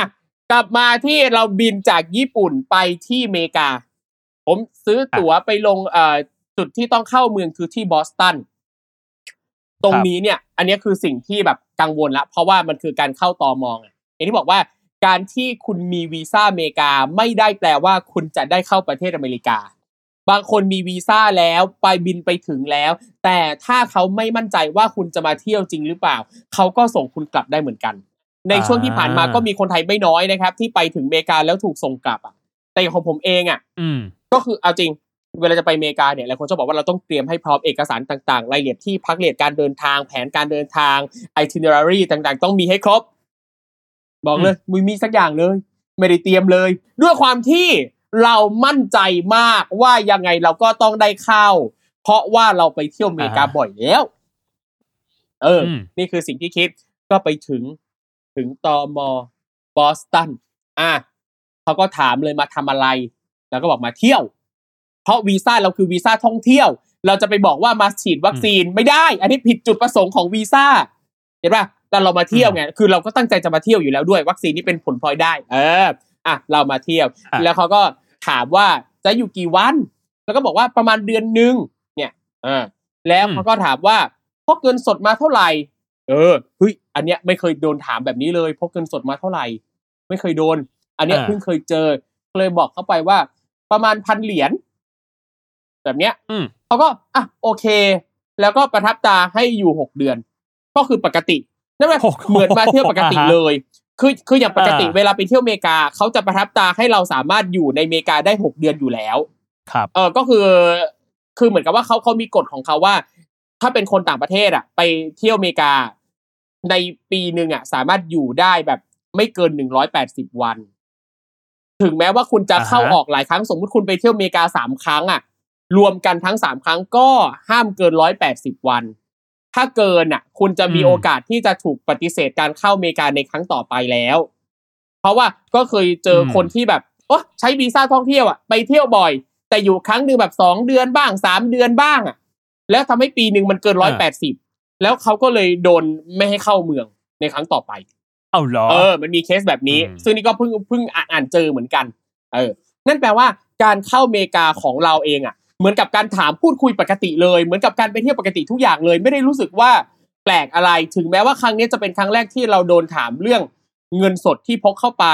กลับมาที่เราบินจากญี่ปุ่นไปที่อเมริกา ผมซื้อตั๋วไปลงเอ่อจุดที่ต้องเข้าเมืองคือที่บอสตันตรงนี้เนี่ย อันนี้คือสิ่งที่แบบกังวลละเพราะว่ามันคือการเข้าตอมองอย่างที่บอกว่าการที่คุณมีวีซ่าอเมริกาไม่ได้แปลว่าคุณจะได้เข้าประเทศอเมริกา บางคนมีวีซ่าแล้วไปบินไปถึงแล้ว แต่ถ้าเขาไม่มั่นใจว่าคุณจะมาเที่ยวจริงหรือเปล่า เขาก็ส่งคุณกลับได้เหมือนกัน ในช่วงที่ผ่านมาอ่าก็มีคนไทยไม่น้อยนะครับ ที่ไปถึงอเมริกาแล้วถูกส่งกลับอะแต่อย่างของผมเองอะอืมก็คือเอาจริงเวลาจะไปอเมริกาเนี่ยหลายคนจะบอกว่าเราต้องเตรียมให้พร้อมเอกสารต่างๆรายละเอียดที่พักเรียดการเดินทางแผนการเดินทาง itinerary ต่างๆ ต้องมีให้ครบ บอกเลยมึงมีสักอย่างเลย ไม่ได้เตรียมเลย ด้วยความที่ เรามั่นใจมากว่ายังไงเราก็ต้องได้เข้า เพราะว่าเราไปเที่ยวอเมริกาอ่าบ่อยแล้ว เอออมนี่คือสิ่งที่คิดก็ไปถึงถึงตอมบอสตันอะเขาก็ถามเลยมาทำอะไร แล้วก็บอกมาเที่ยว เพราะวีซ่าเราคือวีซ่าท่องเที่ยว เราจะไปบอกว่ามาฉีดวัคซีนไม่ได้ อันนี้ผิดจุดประสงค์ของวีซ่าเห็นป่ะแต่เรามาเที่ยวไง คือเราก็ตั้งใจจะมาเที่ยวอยู่แล้วด้วย วัคซีนนี่เป็นผลพลอยได้ เออ อะเรามาเที่ยวอะแล้วเขาก็ถามว่าจะอยู่กี่วัน แล้วก็บอกว่าประมาณเดือนหนึ่งเนี่ยเออแล้วเขาก็ถามว่าพกเงินสดมาเท่าไหร่ เออเฮ้ยอันเนี้ยไม่เคยโดนถามแบบนี้เลยพกเงินสดมาเท่าไหร่ ไม่เคยโดน อันเนี้ยอ่าเพิ่งเคยเจอก็เลยบอกเข้าไปว่า ประมาณพันเหรียญแบบเนี้ยอืมเขาก็อะโอเค แล้วก็ประทับตาให้อยู่หกเดือน ก็คือปกตินั่นแหละโอ้โหเหมือนมาเที่ยวปกติอ่าฮะเลย คือคืออย่างปกติอ่าเวลาไปเที่ยวอเมริกาเขาจะประทับตาให้เราสามารถอยู่ในอเมริกาได้หกเดือนอยู่แล้ว ครับเออก็คือ คือเหมือนกับว่าเขาเขามีกฎของเขาว่า ถ้าเป็นคนต่างประเทศอะ ไปเที่ยวอเมริกาในปีหนึ่งอะ สามารถอยู่ได้แบบไม่เกินหนึ่งร้อยแปดสิบวัน ถึงแม้ว่าคุณจะอ่าฮะเข้าออกหลายครั้งสมมติคุณไปเที่ยวอเมริกาสามครั้งอะ รวมกันทั้งสามครั้งก็ห้ามเกินร้อยแปดสิบวัน ถ้าเกินอะ คุณจะมีโอกาสที่จะถูกปฏิเสธการเข้าอเมริกาในครั้งต่อไปแล้ว เพราะว่าก็เคยเจออมคนที่แบบโอ้ใช้วีซ่าท่องเที่ยวอะไปเที่ยวบ่อย แต่อยู่ครั้งหนึ่งแบบสองเดือนบ้างสามเดือนบ้างอะ แล้วทำให้ปีหนึ่งมันเกินร้อยแปดสิบแล้วเขาก็เลยโดนไม่ให้เข้าเมืองในครั้งต่อไป เอาเหรอเออ มันมีเคสแบบนี้อืมซึ่งนี่ก็เพิ่งเพิ่งอ่านอ่านเจอเหมือนกัน เออ นั่นแปลว่าการเข้าอเมริกาของเราเองอะ เหมือนกับการถามพูดคุยปกติเลย เหมือนกับการไปเที่ยวปกติทุกอย่างเลย ไม่ได้รู้สึกว่าแปลกอะไร ถึงแม้ว่าครั้งนี้จะเป็นครั้งแรกที่เราโดนถามเรื่องเงินสดที่พกเข้าไป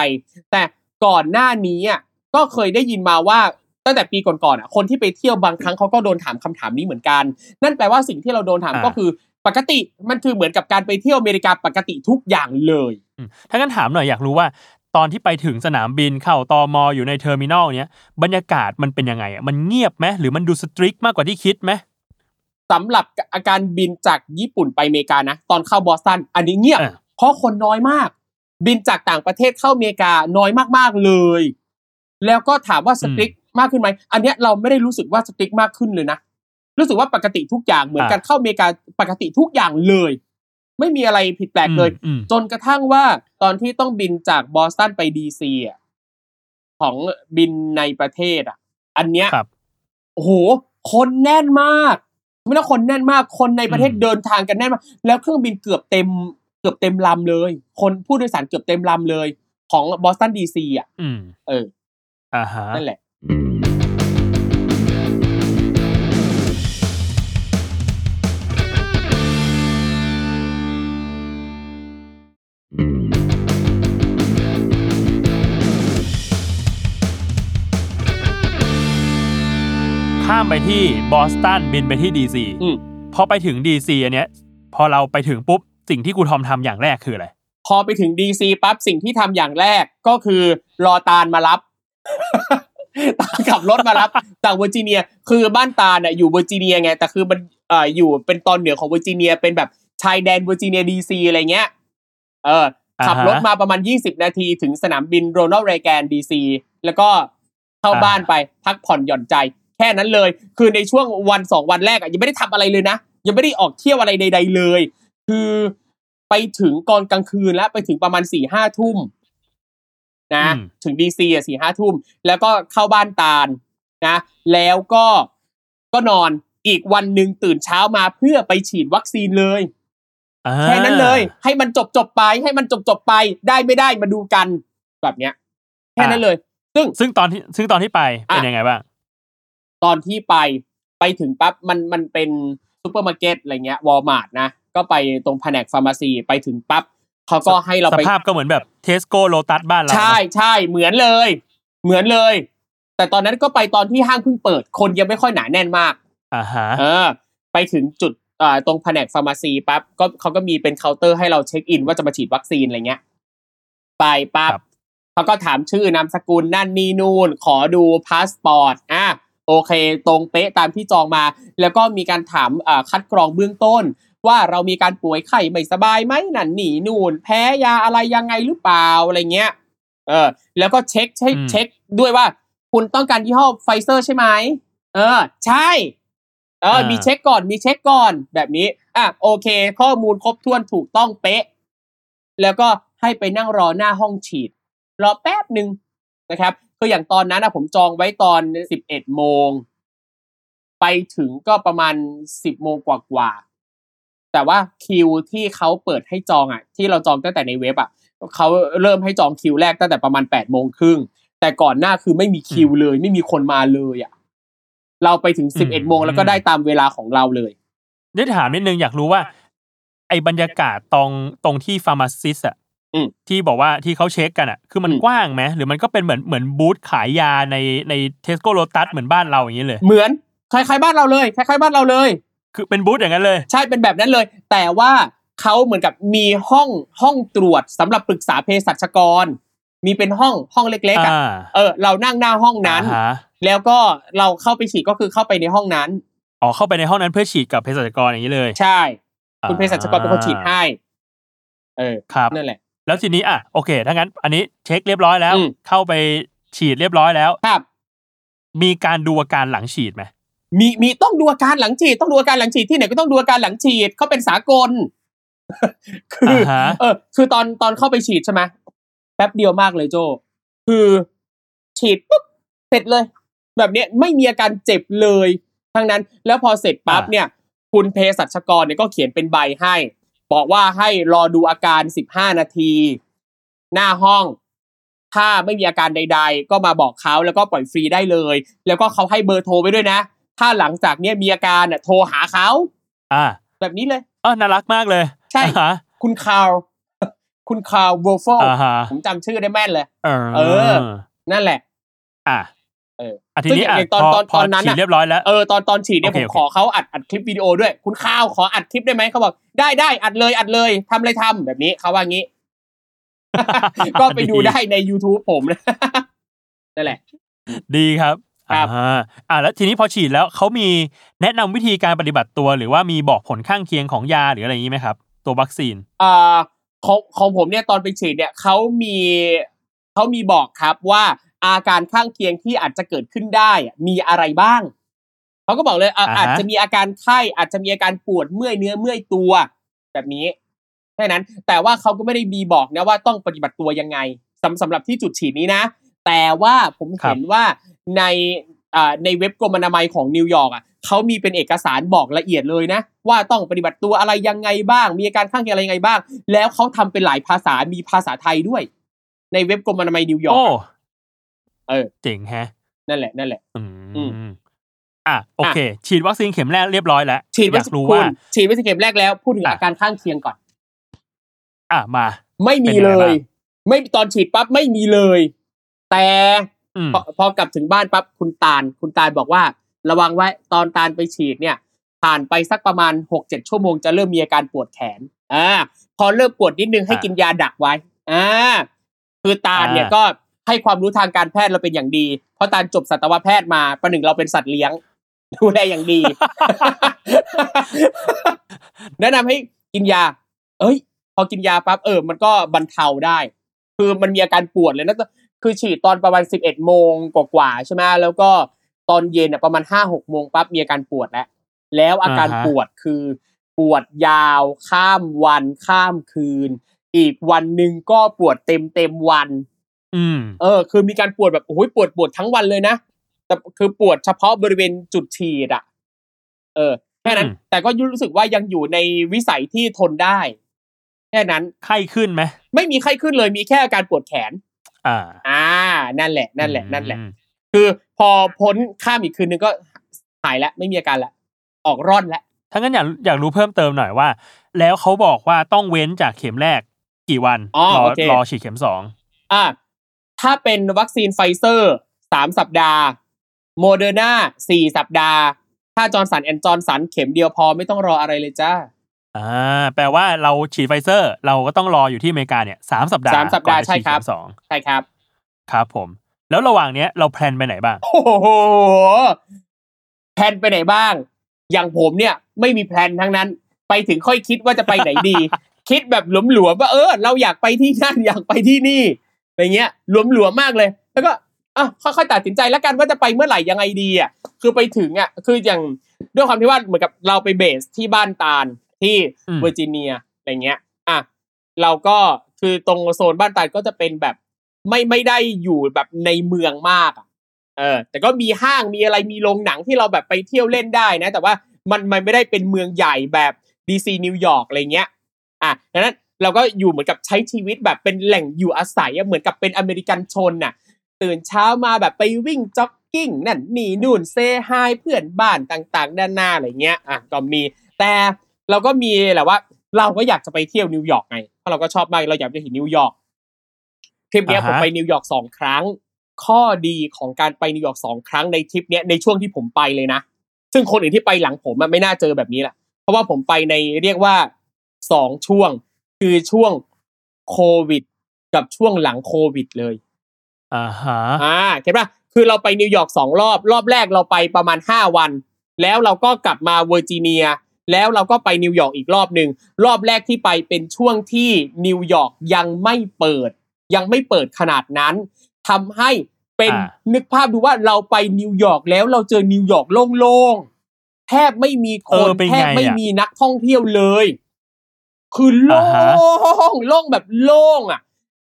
แต่ก่อนหน้านี้อะก็เคยได้ยินมาว่าตั้งแต่ปีก่อนๆอะคนที่ไปเที่ยวบางครั้งเขาก็โดนถามคำถามนี้เหมือนกัน นั่นแปลว่าสิ่งที่เราโดนถามอ่าก็คือปกติมันคือเหมือนกับการไปเที่ยวอเมริกาปกติทุกอย่างเลยอืมถ้างั้นถามหน่อยอยากรู้ว่า ตอนที่ไปถึงสนามบินเข้าตม. อยู่ใน terminal เนี้ยบรรยากาศมันเป็นยังไงอะมันเงียบไหมหรือมันดู strict มากกว่าที่คิดไหมสำหรับอาการบินจากญี่ปุ่นไปอเมริกานะ ตอนเข้าบอสตันอันนี้เงียบอะเพราะคนน้อยมาก บินจากต่างประเทศเข้าอเมริกาน้อยมากๆเลย แล้วก็ถามว่าสตริกมากขึ้นไหมอันเนี้ยเราไม่ได้รู้สึกว่าสตริกมากขึ้นเลยนะรู้สึกว่าปกติทุกอย่างเหมือนกันเข้าอเมริกาปกติทุกอย่างเลย ไม่มีอะไรผิดแปลกเลยอืมอืมจนกระทั่งว่าตอนที่ต้องบินจากบอสตันไปดีซีอะของบินในประเทศอะ อันเนี้ยครับโอ้โห คนแน่นมากไม่ต้องคนแน่นมากคนในประเทศอืมเดินทางกันแน่นมากแล้วเครื่องบินเกือบเต็ม เกือบเต็มลำเลย คนผู้โดยสารเกือบเต็มลำเลย ของบอสตันดีซีอะอืมเอออ่าฮะนั่นแหละามไปที่บอสตันบินไปที่ดีซีอืม พอไปถึงดีซีอันเนี้ย พอเราไปถึงปุ๊บสิ่งที่ครูทอมทำอย่างแรกคืออะไร พอไปถึงดีซีปั๊บสิ่งที่ทำอย่างแรกก็คือรอตาลมารับ ตาลขับรถมารับ จากเวอร์จิเนีย คือบ้านตาลน่ะอยู่เวอร์จิเนียไงแต่คือมันเอ่ออยู่เป็นตอนเหนือของเวอร์จิเนีย เป็นแบบชายแดนเวอร์จิเนียดีซีอะไรเงี้ยเออขับรถมาประมาณ 20 นาทีถึงสนามบินโรนัลด์เรแกนดีซีแล้วก็เข้าอ่าบ้านไปพักผ่อนหย่อนใจแค่นั้นเลย คือในช่วงวันสองวันแรกอะยังไม่ได้ทำอะไรเลยนะ ยังไม่ได้ออกเที่ยวอะไรใด ๆ เลย คือไปถึงก่อนกลางคืนแล้วไปถึงประมาณสี่ห้าทุ่มนะอืมถึงดีซีอะสี่ห้าทุ่ม แล้วก็เข้าบ้านตาลนะ แล้วก็ก็นอนอีกวันหนึ่งตื่นเช้ามาเพื่อไปฉีดวัคซีนเลยอ่าแค่นั้นเลย ให้มันจบจบๆไป ให้มันจบจบๆไปได้ไม่ได้มาดูกันแบบเนี้ย แค่นั้นเลย ซึ่งซึ่งตอนที่ซึ่งตอนที่ไปเป็นอะยังไงบ้าง ตอนที่ไปไปถึงปั๊บมันมันเป็นซูเปอร์มาร์เก็ตอะไรเงี้ยวอลมาร์ทนะก็ไปตรงแผนก pharmacy ไปถึงปั๊บเขาก็ให้เราสไปภาพก็เหมือนแบบเทสโก้โลตัสบ้านเราใช่ใช่เหมือนเลย เหมือนเลย แต่ตอนนั้นก็ไปตอนที่ห้างเพิ่งเปิด คนยังไม่ค่อยหนาแน่นมากอ่าฮะเออ ไปถึงจุดอ่าตรงแผนก pharmacy ปั๊บก็เขาก็มีเป็นเคาน์เตอร์ให้เราเช็คอินว่าจะมาฉีดวัคซีนอะไรเงี้ยไปปั๊บครับเขาก็ถามชื่อนามสกุลนั่นนี่นู่นขอดูพาสปอร์ตอะ โอเค ตรงเป๊ะตามที่จองมา แล้วก็มีการถามอ่าคัดกรองเบื้องต้น ว่าเรามีการป่วยไข้ไม่สบายไหมนั่นนี่นู่นแพ้ยาอะไรยังไงหรือเปล่าอะไรเงี้ยเออแล้วก็เช็คเช็คอืมเช็คด้วยว่า คุณต้องการยี่ห้อไฟเซอร์ใช่ไหมเออ ใช่ เออ มีเช็คก่อนมีเช็คก่อนแบบนี้อะโอเค ข้อมูลครบถ้วนถูกต้องเป๊ะ แล้วก็ให้ไปนั่งรอหน้าห้องฉีด รอแป๊บหนึ่งนะครับ คืออย่างตอนนั้นนะผมจองไว้ตอนสิบเอ็ดโมง ไปถึงก็ประมาณสิบโมงกว่าๆแต่ว่าคิวที่เขาเปิดให้จองอะ ที่เราจองตั้งแต่ในเว็บอะเขาเริ่มให้จองคิวแรกตั้งแต่ประมาณแปดโมงครึ่งแต่ก่อนหน้าคือไม่มีคิวเลย ไม่มีคนมาเลยอะเราไปถึงสิบเอ็ดโมงแล้วก็ได้ตามเวลาของเราเลยได้ถามนิดนึงอยากรู้ว่า ไอ้บรรยากาศตรงตรงที่ pharmacist อะอืม ที่บอกว่าที่เขาเช็คกันอะคือมันอืมกว้างไหมหรือมันก็เป็นเหมือนเหมือนบูธขายยาในในเทสโก้โลตัสเหมือนบ้านเราอย่างนี้เลย เหมือนคล้ายๆบ้านเราเลยคล้ายๆบ้านเราเลย คือเป็นบูธอย่างนั้นเลย ใช่เป็นแบบนั้นเลย แต่ว่าเขาเหมือนกับมีห้องห้องตรวจสำหรับปรึกษาเภสัชกร มีเป็นห้องห้องเล็กๆอะอ่าเออ เรานั่งหน้าห้องนั้นอ่าฮะแล้วก็เราเข้าไปฉีดก็คือเข้าไปในห้องนั้นอ๋อเข้าไปในห้องนั้นเพื่อฉีดกับเภสัชกรอย่างนี้เลย ใช่ คุณเภสัชกรเป็นคนฉีดให้ เออครับนั่นแหละ แล้วทีนี้อะโอเคถ้างั้น อันนี้เช็คเรียบร้อยแล้วอืมเข้าไปฉีดเรียบร้อยแล้วครับ มีการดูอาการหลังฉีดไหมมีมีต้องดูอาการหลังฉีดต้องดูอาการหลังฉีดที่ไหนก็ต้องดูอาการหลังฉีดเขาเป็นสากล คืออฮะเออ คือตอนตอนเข้าไปฉีดใช่ไหมแป๊บเดียวมากเลยโจ คือฉีดปุ๊บเสร็จเลย แบบเนี้ยไม่มีอาการเจ็บเลย ทั้งนั้น แล้วพอเสร็จปั๊บอ่าเนี่ย คุณเภสัชกรเนี่ยก็เขียนเป็นใบให้ บอกว่าให้รอดูอาการสิบห้านาที หน้าห้อง ถ้าไม่มีอาการใด ๆ ก็มาบอกเขาแล้วก็ปล่อยฟรีได้เลย แล้วก็เขาให้เบอร์โทรไว้ด้วยนะ ถ้าหลังจากเนี้ยมีอาการน่ะโทรหาเขาอ่า แบบนี้เลยเออน่ารักมากเลย ใช่อ่าฮะคุณคาร์ลคุณคาร์ลเวอร์ฟอ่าฮะผมจำชื่อได้แม่นเลย เออเออนั่นแหละ อะ เอออะทีนี้อะซึ่งอย่างตอนพอตอนพอตอนนั้นฉีดน่ะเรียบร้อยแล้วเออตอนตอนฉีดเนี่ยโอผเคมโอเคขอเขาอัดอัดคลิปวิดีโอด้วย คุณข้าวขออัดคลิปได้ไหมเขาบอกได้ได้อัดเลยอัดเลยทำเลยทำแบบนี้เขาว่างี้ ก็ไปดูได้ใน YouTube ผมนั่นแหละ ดีครับครับอ่าอ่าแล้วทีนี้พอฉีดแล้วเขามีแนะนำวิธีการปฏิบัติตัว หรือว่ามีบอกผลข้างเคียงของยาหรืออะไรอย่างนี้ไหมครับ ตัววัคซีนอ่าของของผมเนี่ยตอนไปฉีดเนี่ยเขามีเขามีบอกครับว่า อาการข้างเคียงที่อาจจะเกิดขึ้นได้อะมีอะไรบ้างเขาก็บอกเลยอะอ่าฮะอาจจะมีอาการไข้อาจจะมีอาการปวดเมื่อยเนื้อเมื่อยตัว แบบนี้แค่นั้น แต่ว่าเขาก็ไม่ได้มีบอกนะว่าต้องปฏิบัติตัวยังไงสำสำหรับที่จุดฉีดนี้นะ แต่ว่าผมเห็นว่าในอ่าในเว็บกรมอนามัยของนิวยอร์กอะเขามีเป็นเอกสารบอกละเอียดเลยนะ ว่าต้องปฏิบัติตัวอะไรยังไงบ้าง มีอาการข้างเคียงอะไรยังไงบ้าง แล้วเขาทำเป็นหลายภาษามีภาษาไทยด้วย ในเว็บกรมอนามัยนิวยอร์โอ้กอะ เออเจ๋งแฮะ นั่นแหละนั่นแหละ อือืมมอะโอเค ฉีดวัคซีนเข็มแรกเรียบร้อยแล้วฉีดอไว้ยากรู้คุว่าณฉีดไว้สเข็มแรกแล้วพูดถึงอะอาการข้างเคียงก่อน อะมา ไม่มีเป็นยังเลไงบ้างยไม่ตอนฉีดปั๊บไม่มีเลย แต่อืมพอพอกลับถึงบ้านปั๊บคุณตาล คุณตาลบอกว่า ระวังไว้ตอนตาลไปฉีดเนี่ย ผ่านไปสักประมาณหกเจ็ดชั่วโมงจะเริ่มมีอาการปวดแขนอ่าพอเริ่มปวดนิดนึงให้กินยาดักไว้อ่าคือตาลเนี่ยก็ ให้ความรู้ทางการแพทย์เราเป็นอย่างดี เพราะตาลจบสัตวแพทย์มาประหนึ่งเราเป็นสัตว์เลี้ยง ดูแลอย่างดี แนะนำให้กินยา เอ้ย พอกินยาปั๊บเออ มันก็บรรเทาได้ คือมันมีอาการปวดเลยนะคือฉีดตอนประมาณสิบเอ็ดโมงกว่าๆใช่ไหมแล้วก็ตอนเย็นอะประมาณห้าหกโมงปั๊บมีอาการปวดแล้วแล้วอาการอ่าฮะปวดคือปวดยาว ข้ามวัน ข้ามคืน อีกวันหนึ่งก็ปวดเต็มเต็มๆวัน อืมเออ คือมีการปวดแบบโอ้ยปวดปวดทั้งวันเลยนะแต่คือปวดเฉพาะบริเวณจุดฉีดอะเออแค่นั้นอืมแต่ก็รู้สึกว่ายังอยู่ในวิสัยที่ทนได้ แค่นั้นไข้ขึ้นไหมไม่มีไข้ขึ้นเลยมีแค่อาการปวดแขน อ่า อ่า นั่นแหละ นั่นแหละ นั่นแหละอืมคือพอพ้นข้ามอีกคืนนึงก็หายแล้วไม่มีอาการละออกร่อนแล้วถ้างั้นอยากอยากรู้เพิ่มเติมหน่อยว่า แล้วเขาบอกว่าต้องเว้นจากเข็มแรกกี่วันอ๋อรอโอเครอฉีดเข็มสองอ่า ถ้าเป็นวัคซีนไฟเซอร์สามสัปดาห์โมเดอร์นาสี่สัปดาห์ ถ้าจอร์นสันแอนจอร์นสันเข็มเดียวพอไม่ต้องรออะไรเลยจ้าอ่าแปลว่าเราฉีดไฟเซอร์ เราก็ต้องรออยู่ที่อเมริกาเนี่ยสามสัปดาห์สามสัปดาห์ก่อนจะใช่ครับฉีดเข็มสองใช่ครับ ครับผม แล้วระหว่างเนี้ยเรา plan ไปไหนบ้าง โอ้โห plan ไปไหนบ้าง อย่างผมเนี่ยไม่มี plan ทั้งนั้น ไปถึงค่อยคิดว่าจะไปไหนดี คิดแบบหลวมๆว่าเออ เราอยากไปที่นั่นอยากไปที่นี่ อะไรเงี้ยหลวมๆมากเลย แล้วก็อะค่อยๆตัดสินใจแล้วกันว่าจะไปเมื่อไหร่ยังไงดีอะคือไปถึงอะคืออย่างด้วยความที่ว่าเหมือนกับเราไป base ที่บ้านตาลที่อืมเวอร์จิเนียอะไรเงี้ยอะเราก็คือตรงโซนบ้านตาลก็จะเป็นแบบไม่ไม่ได้อยู่แบบในเมืองมากอะเออแต่ก็มีห้างมีอะไรมีโรงหนังที่เราแบบไปเที่ยวเล่นได้นะ แต่ว่ามันมันไม่ได้เป็นเมืองใหญ่แบบดีซีนิวยอร์กอะไรเงี้ยอะดังนั้น เราก็อยู่เหมือนกับใช้ชีวิตแบบเป็นแหล่งอยู่อาศัยอะเหมือนกับเป็นอเมริกันชนน่ะตื่นเช้ามาแบบไปวิ่งจ็อกกิ้งนั่นนี่นู่น say hi เพื่อนบ้านต่างๆ ด้านหน้าอะไรเงี้ยอะก็มีแต่เราก็มีแหละว่า เราก็อยากจะไปเที่ยวนิวยอร์กไงเพราะเราก็ชอบมากเราอยากจะเห็นนิวยอร์กทริปเนี้ยอ่าผมฮะไปนิวยอร์กสองครั้ง ข้อดีของการไปนิวยอร์กสองครั้งในทริปเนี้ยในช่วงที่ผมไปเลยนะ ซึ่งคนอื่นที่ไปหลังผมอะไม่น่าเจอแบบนี้แหละเพราะว่าผมไปในเรียกว่าสองช่วง คือช่วงโควิด กับช่วงหลังโควิดเลยอ่าฮะอ่าเห็นปะคือเราไปนิวยอร์กสองรอบ รอบแรกเราไปประมาณห้าวัน แล้วเราก็กลับมาเวอร์จิเนีย แล้วเราก็ไปนิวยอร์กอีกรอบหนึ่งรอบแรกที่ไปเป็นช่วงที่นิวยอร์กยังไม่เปิด ยังไม่เปิดขนาดนั้นทำให้เป็นอ่านึกภาพดูว่าเราไปนิวยอร์กแล้วเราเจอนิวยอร์กโล่งๆแทบไม่มีคนเออเป็นไงอะแทบไม่มีนักท่องเที่ยวเลย คือโล่อ่าฮะโล่งแบบโล่งอะ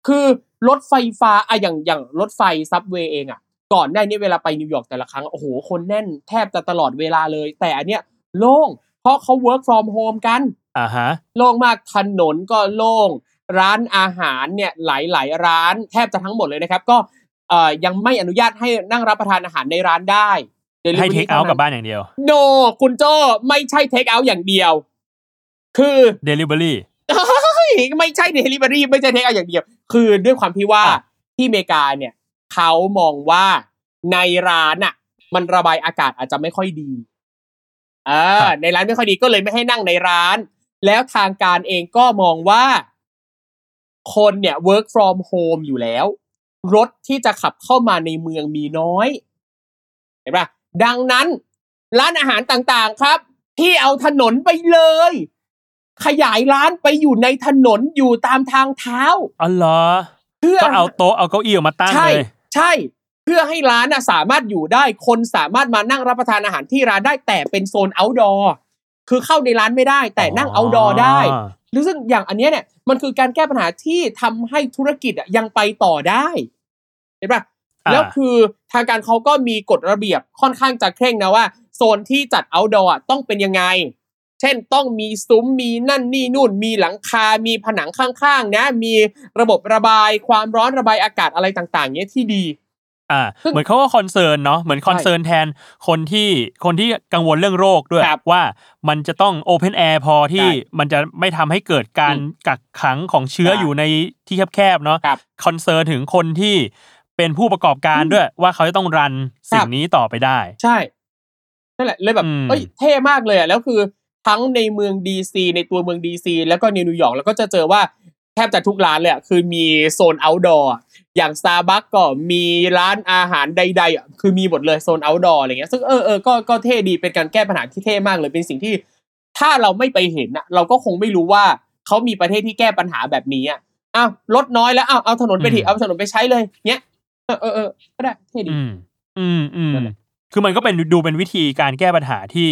คือรถไฟฟ้าอะอย่างอย่างรถไฟ subway เองอะ ก่อนหน้านี้เวลาไปนิวยอร์กแต่ละครั้งโอ้โหคนแน่นแทบจะตลอดเวลาเลย แต่อันเนี้ยโล่งเพราะเขา work from home กันอ่าฮะโล่งมากถนนก็โล่งร้านอาหารเนี่ยหลายๆร้านแทบจะทั้งหมดเลยนะครับ ก็เอ่อยังไม่อนุญาตให้นั่งรับประทานอาหารในร้านได้ Delivery ให้ take out กลับบ้านอย่างเดียว no คุณโจไม่ใช่ take out อย่างเดียว คือ Delivery ไม่ใช่เดลิเวอรี่ไม่ใช่ take out อย่างเดียว คือด้วยความที่ว่าอะที่อเมริกาเนี่ยเขามองว่าในร้านอะ มันระบายอากาศอาจจะไม่ค่อยดีเออในร้านไม่ค่อยดีก็เลยไม่ให้นั่งในร้าน แล้วทางการเองก็มองว่า คนเนี่ย work from home อยู่แล้ว รถที่จะขับเข้ามาในเมืองมีน้อย เห็นปะดังนั้น ร้านอาหารต่างๆครับ ที่เอาถนนไปเลย ขยายร้านไปอยู่ในถนนอยู่ตามทางเท้าอ๋อเหรอเพื่อก็เอาโต๊ะเอาเก้าอี้ออกมาตั้งใช่เลยใช่เพื่อให้ร้านน่ะสามารถอยู่ได้คนสามารถมานั่งรับประทานอาหารที่ร้านได้แต่เป็นโซน outdoor คือเข้าในร้านไม่ได้ แต่นั่ง outdoor ได้หรือซึ่งอย่างอันเนี้ยเนี่ยมันคือการแก้ปัญหาที่ทำให้ธุรกิจอะยังไปต่อได้เห็นปะอ่าแล้วคือทางการเขาก็มีกฎระเบียบค่อนข้างจะเคร่งนะว่า โซนที่จัด outdoor อะต้องเป็นยังไง เช่นต้องมีซุ้มมีนั่นนี่นู่น มีหลังคา มีผนังข้างๆนะ มีระบบระบายความร้อนระบายอากาศอะไรต่างๆเนี้ยที่ดีอ่าซึ่งเหมือนเขาก็ concern เนาะเหมือน concern แทนคนที่คนที่กังวลเรื่องโรคด้วยครับว่ามันจะต้อง open air พอที่ใช่มันจะไม่ทำให้เกิดการอืมกักขังของเชื้อใช่อยู่ในที่แคบๆเนาะครับ concern ถึงคนที่เป็นผู้ประกอบการอืมด้วยว่าเขาจะต้อง run สิ่ครังบนี้ต่อไปได้ ใช่นั่นแหละเลยแบบอืมเอ้ยเท่มากเลยอะแล้วคือ ทั้งในเมืองดีซีในตัวเมืองดีซีแล้วก็ในนิวยอร์กแล้วก็จะเจอว่าแทบจะทุกร้านเลยอะคือมีโซน outdoor อะอย่าง Starbucks ก็มีร้านอาหารใดๆอะคือมีหมดเลยโซน outdoor อะไรเงี้ยซึ่งเออเออก็ก็เท่ดีเป็นการแก้ปัญหาที่เท่มากเลยเป็นสิ่งที่ ถ้าเราไม่ไปเห็นอะเราก็คงไม่รู้ว่าเขามีประเทศที่แก้ปัญหาแบบนี้อะอ้าวรถน้อยแล้วอ้าวเอาถนนไปทีอืมเอาถนนไปใช้เลยเนี้ยเออเออเออก็ได้เท่ดี อืมอืมอืมนั่นแหละคือมันก็เป็นดูเป็นวิธีการแก้ปัญหาที่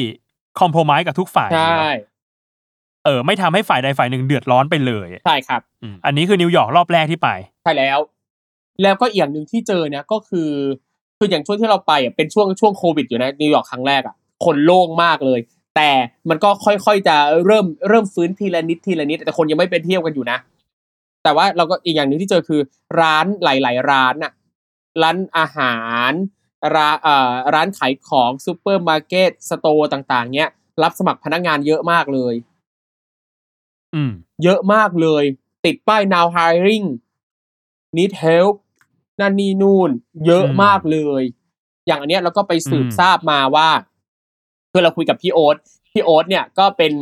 compromise กับทุกฝ่ายใช่เนอะเออไม่ทำให้ฝ่ายใดฝ่ายหนึ่งเดือดร้อนไปเลยใช่ครับอืมอันนี้คือนิวยอร์กรอบแรกที่ไปใช่แล้ว แล้วก็อีกอย่างหนึ่งที่เจอเนี่ยก็คือ คืออย่างช่วงที่เราไปอะเป็นช่วงช่วงโควิดอยู่นะนิวยอร์กครั้งแรกอะคนโล่งมากเลย แต่มันก็ค่อยๆจะเริ่มเริ่มฟื้นทีละนิดทีละนิดแต่คนยังไม่ไปเที่ยวกันอยู่นะ แต่ว่าเราก็อีกอย่างหนึ่งที่เจอคือ ร้านหลาย ๆ ร้านน่ะร้านอาหาร ร้านเอ่อร้านขายของซูเปอร์มาร์เก็ต store ต่าง ๆ เนี้ย รับสมัครพนักงานเยอะมากเลย อืม เยอะมากเลย ติดป้าย now hiring need help นั่นนี่นู่น เยอะอืมมากเลย อย่างอันเนี้ยเราก็ไปสืบอืมทราบมาว่าคือเราคุยกับพี่โอ๊ตพี่โอ๊ตเนี่ยก็เป็น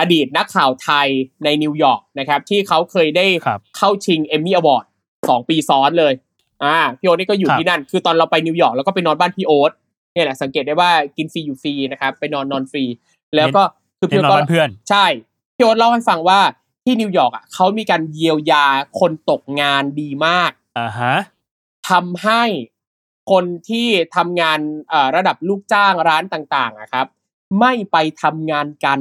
อดีตนักข่าวไทยในนิวยอร์กนะครับ ที่เขาเคยได้ครับเข้าชิงเอมมี่อวอร์ดสองปีซ้อนเลย อ่าพี่โอ๊ตนี่ก็อยู่ครับที่นั่น คือตอนเราไปนิวยอร์กเราก็ไปนอนบ้านพี่โอ๊ตเนี่ยแหละสังเกตได้ว่ากินฟรีอยู่ฟรีนะครับไปนอนนอนฟรี แล้วก็คือเห็นพี่นโอ๊อนตบ้านเพื่อนใช่พี่โอ๊ตเล่าให้ฟังว่าที่นิวยอร์กอะเขามีการเยียวยาคนตกงานดีมากอ่าฮะทำให้คนที่ทำงานเอ่อระดับลูกจ้างร้านต่างๆอะครับ ไม่ไปทำงานกัน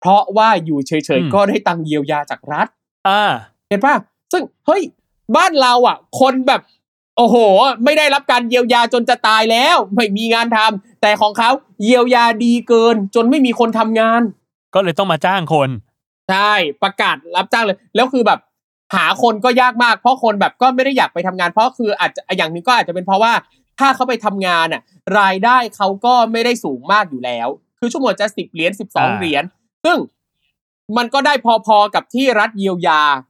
เพราะว่าอยู่เฉยอืมๆก็ได้ตังค์เยียวยาจากรัฐ อ่า เห็นป่ะซึ่งเฮ้ย บ้านเราอะ คนแบบ โอ้โห ไม่ได้รับการเยียวยาจนจะตายแล้ว ไม่มีงานทำแต่ของเขาเยียวยาดีเกิน จนไม่มีคนทำงาน ก็เลยต้องมาจ้างคนใช่ประกาศรับจ้างเลย แล้วคือแบบหาคนก็ยากมาก เพราะคนแบบก็ไม่ได้อยากไปทำงาน เพราะคืออาจจะอย่างหนึงก็อาจจะเป็นเพราะว่าถ้าเขาไปทำงานอะ รายได้เขาก็ไม่ได้สูงมากอยู่แล้ว คือชั่วโมงจะสิบเหรียญสิบสองอ่าเหรียญซึ่งมันก็ได้พอๆกับที่รัฐเยียวยาถ้าอ่างั้น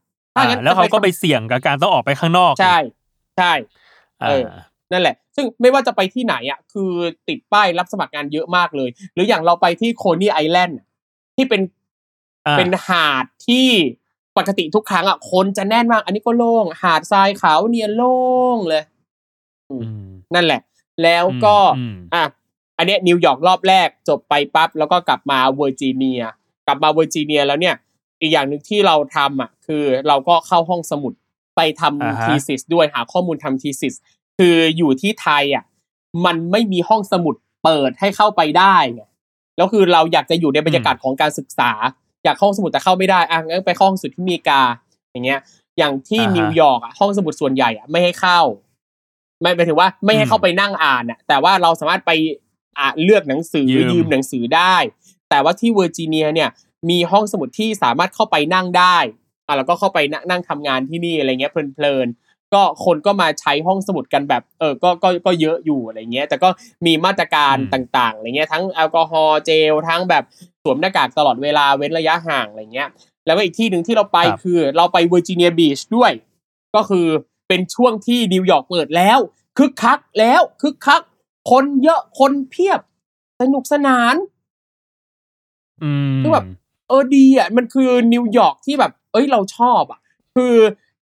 แล้วเขาก็ไปทำเสี่ยงกับการต้องออกไปข้างนอก ใช่ ใช่อ่าเออนั่นแหละ ซึ่งไม่ว่าจะไปที่ไหนอะ คือติดป้ายรับสมัครงานเยอะมากเลย หรืออย่างเราไปที่โคนี่ไอแลนด์ที่เป็นอ่าเป็นหาดที่ปกติทุกครั้งอะคนจะแน่นมาก อันนี้ก็โล่ง หาดทรายขาวเนียนโล่งเลยอืมนั่นแหละ แล้วก็อืมอะอันเนี้ยนิวยอร์กรอบแรกจบไปปั๊บแล้วก็กลับมาเวอร์จิเนีย กลับมาเวอร์จิเนียแล้วเนี่ย อีกอย่างหนึ่งที่เราทำอะคือเราก็เข้าห้องสมุดไปทำอ่าฮะทีสิสด้วยหาข้อมูลทำ thesis คืออยู่ที่ไทยอะมันไม่มีห้องสมุดเปิดให้เข้าไปได้ไงแล้วคือเราอยากจะอยู่ในบรรยากาศของการศึกษา อยากเข้าห้องสมุดแต่เข้าไม่ได้อะงั้นไปเข้าห้องสมุดที่อเมริกา อย่างเงี้ย อย่างที่อ่าฮะนิวยอร์กอะห้องสมุดส่วนใหญ่อะไม่ให้เข้า ไม่หมายถึงว่าไม่ให้อืมเข้าไปนั่งอ่านอะ แต่ว่าเราสามารถไปอะเลือกหนังสือยืมยืมหนังสือได้ แต่ว่าที่เวอร์จิเนียเนี่ย มีห้องสมุดที่สามารถเข้าไปนั่งได้อะแล้วก็เข้าไปนั่งนั่งทำงานที่นี่อะไรเงี้ยเพลินๆก็คนก็มาใช้ห้องสมุดกันแบบเออก็ก็ก็เยอะอยู่อะไรเงี้ย แต่ก็มีมาตรการอืมต่างๆอะไรเงี้ยทั้งแอลกอฮอล์เจลทั้งแบบสวมหน้ากากตลอดเวลาเว้นระยะห่างอะไรเงี้ย แล้วก็อีกที่หนึ่งที่เราไปครับคือ เราไปเวอร์จิเนียบีชด้วย ก็คือเป็นช่วงที่นิวยอร์กเปิดแล้วคึกคักแล้วคึกคัก คนเยอะคนเพียบ สนุกสนาน อืมคือแบบ เออดีอะมันคือนิวยอร์กที่แบบ เอ้ยเราชอบอะ คือ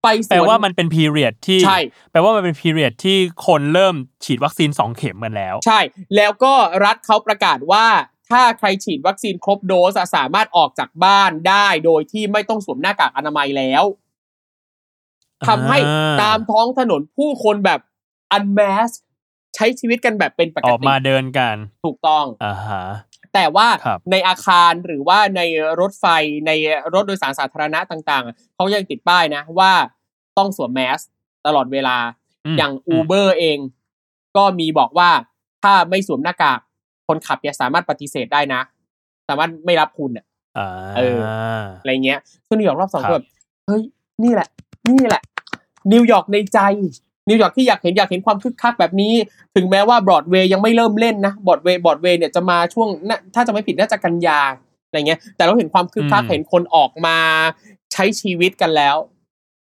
ไปสแปลวนว่ามันเป็นพีเรียดที่ใช่แปลว่ามันเป็นพีเรียดที่คนเริ่มฉีดวัคซีนสองเข็มกันแล้ว ใช่ แล้วก็รัฐเขาประกาศว่าถ้าใครฉีดวัคซีนครบโดสอะสามารถออกจากบ้านได้โดยที่ไม่ต้องสวมหน้ากากอนามัยแล้วทำให้อ่าตามท้องถนนผู้คนแบบunmask ใช้ชีวิตกันแบบเป็นปอกอกติมาเดินกัน ถูกต้องอ่าฮะ แต่ว่าครับในอาคารหรือว่าในรถไฟในรถโดยสารสาธารณะต่างๆเขายังติดป้ายนะว่าต้องสวมแมสตลอดเวลาอย่างอืม Uber เอง ก็มีบอกว่าถ้าไม่สวมหน้ากากคนขับเนี่ยสามารถปฏิเสธได้นะ สามารถไม่รับคุณอะอ่าเอออะไรเงี้ยซึ่งนิวยอร์กรอบสองครับก็แบบเฮ้ยนี่แหละ นี่แหละ นิวยอร์กในใจ นิวยอร์กที่อยากเห็นอยากเห็นความคึกคักแบบนี้ ถึงแม้ว่าบรอดเวย์ยังไม่เริ่มเล่นนะบรอดเวย์บรอดเวย์เนี่ยจะมาช่วงน่าถ้าจะไม่ผิดน่าจะกันยาอะไรเงี้ย แต่เราเห็นความคึกคักอืมเห็นคนออกมาใช้ชีวิตกันแล้ว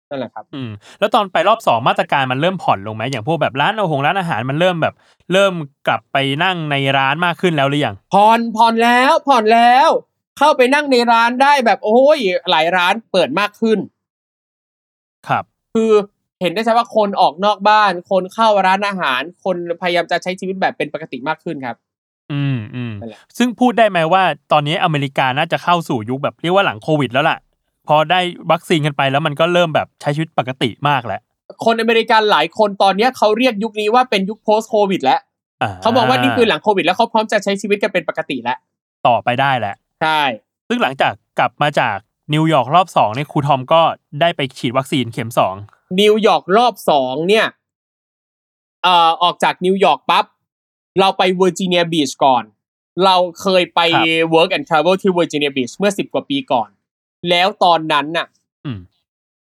นั่นแหละครับอืมแล้วตอนไปรอบสองมาตรการมันเริ่มผ่อนลงไหมอย่างพวกแบบร้านอาหารร้านอาหารมันเริ่มแบบ เริ่มกลับไปนั่งในร้านมากขึ้นแล้วหรือยังผ่อนผ่อนแล้วผ่อนแล้ว เข้าไปนั่งในร้านได้แบบโอ้ยหลายร้านเปิดมากขึ้น ครับ คือ เห็นได้ชัดว่าคนออกนอกบ้าน คนเข้าร้านอาหาร คนพยายามจะใช้ชีวิตแบบเป็นปกติมากขึ้นครับ อืมอืมนั่นแหละซึ่งพูดได้ไหมว่า ตอนนี้อเมริกาน่าจะเข้าสู่ยุคแบบเรียกว่าหลังโควิด แล้วล่ะ พอได้วัคซีนกันไปแล้วมันก็เริ่มแบบใช้ชีวิตปกติมากแล้ว คนอเมริกันหลายคนตอนเนี้ยเขาเรียกยุคนี้ว่าเป็นยุค post covid แล้วเขาบอกว่านี่คือหลังโควิด แล้วเขาพร้อมจะใช้ชีวิตกันเป็นปกติแล้ว ต่อไปได้แหละใช่ซึ่งหลังจากกลับมาจากนิวยอร์กรอบสองเนี่ยครูทอมก็ได้ไปฉีดวัคซีนเข็มสอง นิวยอร์กรอบสองเนี่ยเอ่อออกจากนิวยอร์กปั๊บเราไปเวอร์จิเนียบีชก่อน เราเคยไปครับ work and travel ที่ Virginia Beach เมื่อสิบกว่าปีก่อน แล้วตอนนั้นน่ะอืม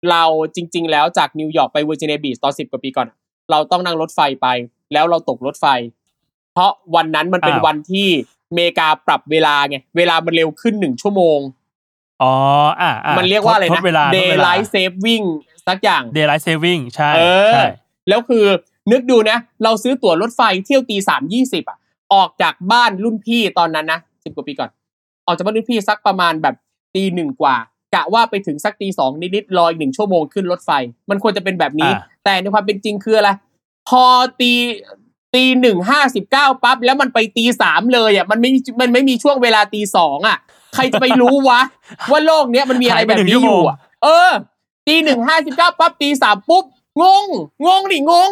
เราจริง ๆ แล้วจากนิวยอร์กไป Virginia Beach ตอนสิบกว่าปีก่อนอะเราต้องนั่งรถไฟไป แล้วเราตกรถไฟ เพราะวันนั้นมันเป็นอ้าววันที่อเมริกาปรับเวลาไงเวลามันเร็วขึ้นหนึ่งชั่วโมงอ๋ออ่าอ่ามันเรียกว่าอะไรทนะดเวลาทดเวลา daylight saving สักอย่าง daylight saving ใช่เออใช่แล้วคือนึกดูนะ เราซื้อตั๋วรถไฟเที่ยวตีสามยี่สิบอะ ออกจากบ้านรุ่นพี่ตอนนั้นนะสิบกว่าปีก่อน ออกจากบ้านรุ่นพี่สักประมาณแบบตีหนึ่งกว่ากะว่าไปถึงสักตีสองนิดๆรออีกหนึ่งชั่วโมงขึ้นรถไฟ มันควรจะเป็นแบบนี้อ่าแต่ในความเป็นจริงคืออะไรพอตีตีหนึ่งห้าสิบเก้าปั๊บแล้วมันไปตีสามเลยอะมันไม่มันไม่มีช่วงเวลาตีสองอะ ใครจะไปรู้วะ ว่าโลกเนี้ยมันมีอะไรแบบนี้อยู่อะเออ ตีหนึ่งห้าสิบเก้าปั๊บตีสามปุ๊บ งง งงดิงง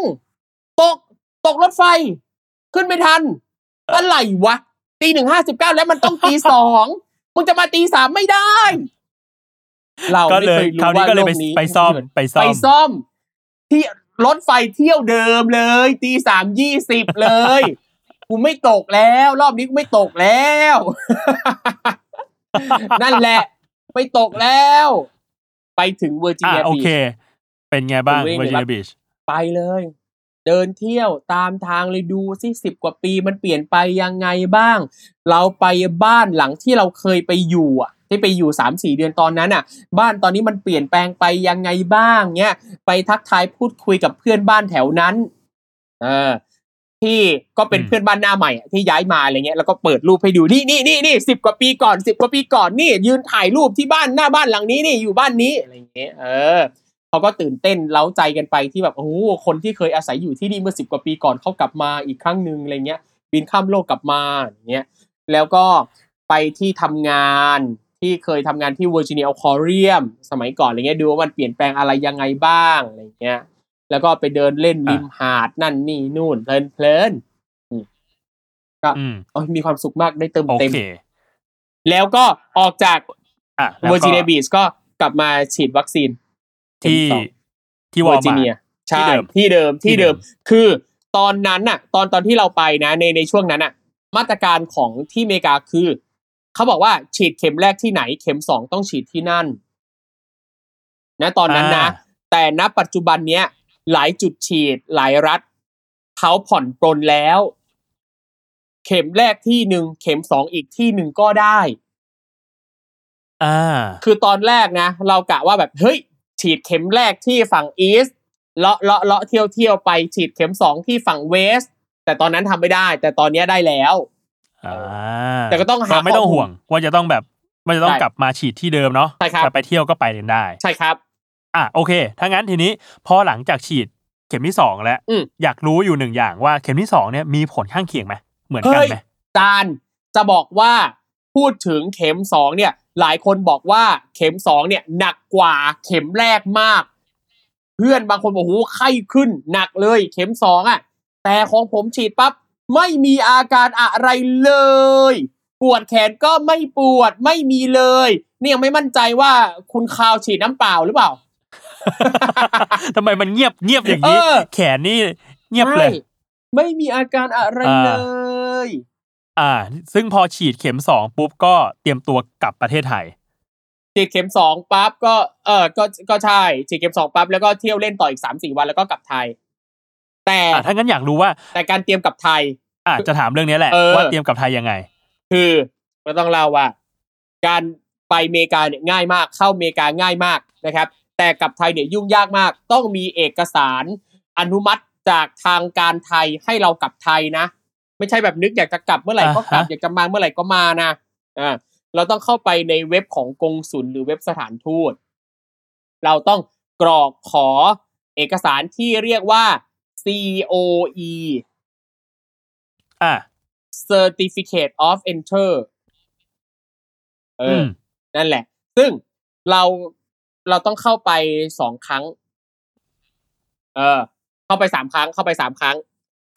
ตก ตกรถไฟ ขึ้นไม่ทัน อะไรวะ ตีหนึ่งห้าสิบเก้าแล้วมันต้องตีสองมึงจะมาตีสามไม่ได้ เราก็ไม่เลเคยยรู้คราวนี้ว่าก็เลยโลไปกนี้ไปซ่อมไปซ่อไปมซ่อม ที่รถไฟเที่ยวเดิมเลย ตีสามยี่สิบเลย กูไม่ตกแล้ว รอบนี้กูไม่ตกแล้ว นั่นแหละ ไม่ตกแล้ว ไปถึงเวอร์จิอ่าเนียโอบีเคเป็นไงบ้างผมวิ่ง Virginia เลยครับ Beach ไปเลย เดินเที่ยวตามทางเลยดูสิสิบกว่าปีมันเปลี่ยนไปยังไงบ้าง เราไปบ้านหลังที่เราเคยไปอยู่อะที่ไปอยู่สามสี่เดือนตอนนั้นอะ บ้านตอนนี้มันเปลี่ยนแปลงไปยังไงบ้างเนี้ยไปทักทายพูดคุยกับเพื่อนบ้านแถวนั้น เออ ที่ก็เป็นอืมเพื่อนบ้านหน้าใหม่อะที่ย้ายมาอะไรเงี้ยแล้วก็เปิดรูปให้ดูนี่นี่นี่นี่สิบกว่าปีก่อนสิบกว่าปีก่อนนี่ ยืนถ่ายรูปที่บ้านหน้าบ้านหลังนี้นี่อยู่บ้านนี้อะไรเงี้ยเออเขาก็ตื่นเต้นเล้าใจกันไปที่แบบโอ้โหคนที่เคยอาศัยอยู่ที่นี่เมื่อสิบกว่าปีก่อนเขากลับมาอีกครั้งหนึ่งอะไรเงี้ย บินข้ามโลกกลับมาอย่างเงี้ยแล้วก็ไปที่ทำงานที่เคยทำงานที่ Virginia Aquarium สมัยก่อนอะไรเงี้ยดูว่ามันเปลี่ยนแปลงอะไรยังไงบ้างอะไรเงี้ย แล้วก็ไปเดินเล่นริมหาดนั่นนี่นู่นเพลินเพลินๆอืมก็อืมโอ้ยมีความสุขมากได้เติมเต็มโอเคแล้วก็ออกจากเวอร์จิเนียบีชอะแล้วก็ก็กลับมาฉีดวัคซีนเข็มที่สองที่เวอร์จิเนียใช่ที่เดิมที่เดิมที่ที่เดิเดิมมคือตอนนั้นน่ะ ตอนตอนที่เราไปนะในในช่วงนั้นน่ะ มาตรการของที่อเมริกาคือ เขาบอกว่าฉีดเข็มแรกที่ไหน เข็มสองต้องฉีดที่นั่น นะ ตอนนั้นนะแต่ณปัจจุบันเนี้ย หลายจุดฉีด หลายรัฐเขาผ่อนปลนแล้ว เข็มแรกที่หนึ่งเข็มสองอีกที่หนึ่งก็ได้อ่าคือตอนแรกนะ เรากะว่าแบบเฮ้ย ฉีดเข็มแรกที่ฝั่งอีสเลาะเลาะเลาะเที่ยวเที่ยวไปฉีดเข็มสองที่ฝั่งเวสแต่ตอนนั้นทำไม่ได้ แต่ตอนเนี้ยได้แล้วอ่าแต่ก็ต้องหาไม่ต้องข้อมูลห่วง ว่าจะต้องแบบว่าจะต้องใช่กลับมาฉีดที่เดิมเนาะใช่ครับจะไปเที่ยวก็ไปกันได้ ใช่ครับ อะโอเคถ้างั้นทีนี้พอหลังจากฉีดเข็มที่สองแล้วอืมอยากรู้อยู่หนึ่งอย่างว่าเข็มที่สองเนี่ยมีผลข้างเคียงไหมเหมือนกันเฮ้ยไหมจานจะบอกว่าพูดถึงเข็มสองเนี่ย หลายคนบอกว่าเข็มสองเนี่ยหนักกว่าเข็มแรกมาก เพื่อนบางคนบอกโอ้โหไข้ขึ้นหนักเลยเข็มสองอะ แต่ของผมฉีดปั๊บไม่มีอาการอะไรเลย ปวดแขนก็ไม่ปวดไม่มีเลย นี่ยังไม่มั่นใจว่าคุณคาวฉีดน้ำเปล่าหรือเปล่า ทำไมมันเงียบเงียบอย่างนี้เออแขนนี่เงียบเลยใช่ไม่มีอาการอะไรอ่าเลย อ่า ซึ่งพอฉีดเข็มสองปุ๊บก็เตรียมตัวกลับประเทศไทยฉีดเข็มสองปั๊บก็เออก็ก็ใช่ฉีดเข็มสองปั๊บแล้วก็เที่ยวเล่นต่ออีกสามสี่วันแล้วก็กลับไทย แต่อ่าถ้างั้นอยากรู้ว่า แต่การเตรียมกลับไทยอ่าจะถามเรื่องนี้แหละเออว่าเตรียมกลับไทยยังไง คือก็ต้องเล่าว่า การไปอเมริกาเนี่ยง่ายมาก เข้าอเมริกาง่ายมากนะครับ แต่กลับไทยเนี่ยยุ่งยากมาก ต้องมีเอกสารอนุมัติจากทางการไทยให้เรากลับไทยนะ ไม่ใช่แบบนึกอยากจะกลับเมื่อไหร่ก็กลับอ่าฮะอยากจะมาเมื่อไหร่ก็มานะอ่าเราต้องเข้าไปในเว็บของกงสุลหรือเว็บสถานทูต เราต้องกรอกขอเอกสารที่เรียกว่า COE อ่า Certificate of Enter เอออือมนั่นแหละ ซึ่งเรา เราต้องเข้าไปสองครั้ง เออ เข้าไปสามครั้ง เข้าไปสามครั้ง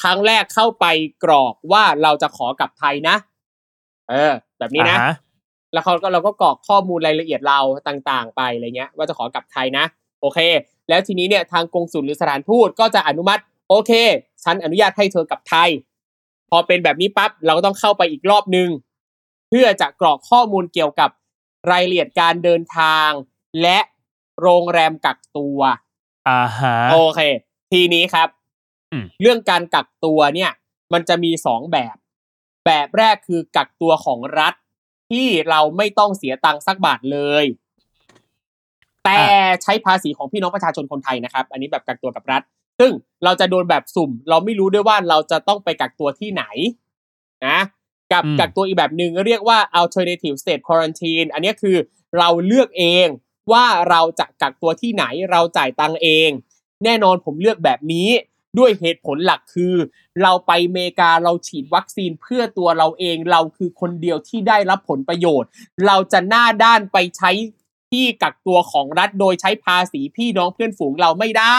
ครั้งแรกเข้าไปกรอกว่าเราจะขอกลับไทยนะ เออ แบบนี้นะอ่าฮะแล้วเขาก็เราก็กรอกข้อมูลรายละเอียดเราต่างๆ ไปอะไรเงี้ย ว่าจะขอกลับไทยนะ โอเค แล้วทีนี้เนี่ยทางกงสุลหรือสถานทูตก็จะอนุมัติ โอเค ฉันอนุญาตให้เธอกลับไทย พอเป็นแบบนี้ปั๊บเราก็ต้องเข้าไปอีกรอบนึง เพื่อจะกรอกข้อมูลเกี่ยวกับรายละเอียดการเดินทาง และ โรงแรมกักตัวอ่าฮะโอเค ทีนี้ครับอืมเรื่องการกักตัวเนี่ย มันจะมีสองแบบ แบบแรกคือกักตัวของรัฐที่เราไม่ต้องเสียตังค์สักบาทเลย แต่ใช้ภาษีของพี่น้องประชาชนคนไทยนะครับ อันนี้แบบกักตัวกับรัฐ ซึ่งเราจะโดนแบบสุ่ม เราไม่รู้ด้วยว่าเราจะต้องไปกักตัวที่ไหน นะกับอืมกักตัวอีกแบบหนึ่งเรียกว่า alternative state quarantine อันนี้คือเราเลือกเอง ว่าเราจะกักตัวที่ไหนเราจ่ายตังค์เอง แน่นอนผมเลือกแบบนี้ด้วยเหตุผลหลักคือ เราไปอเมริกาเราฉีดวัคซีนเพื่อตัวเราเองเราคือคนเดียวที่ได้รับผลประโยชน์ เราจะหน้าด้านไปใช้ที่กักตัวของรัฐโดยใช้ภาษีพี่น้องเพื่อนฝูงเราไม่ได้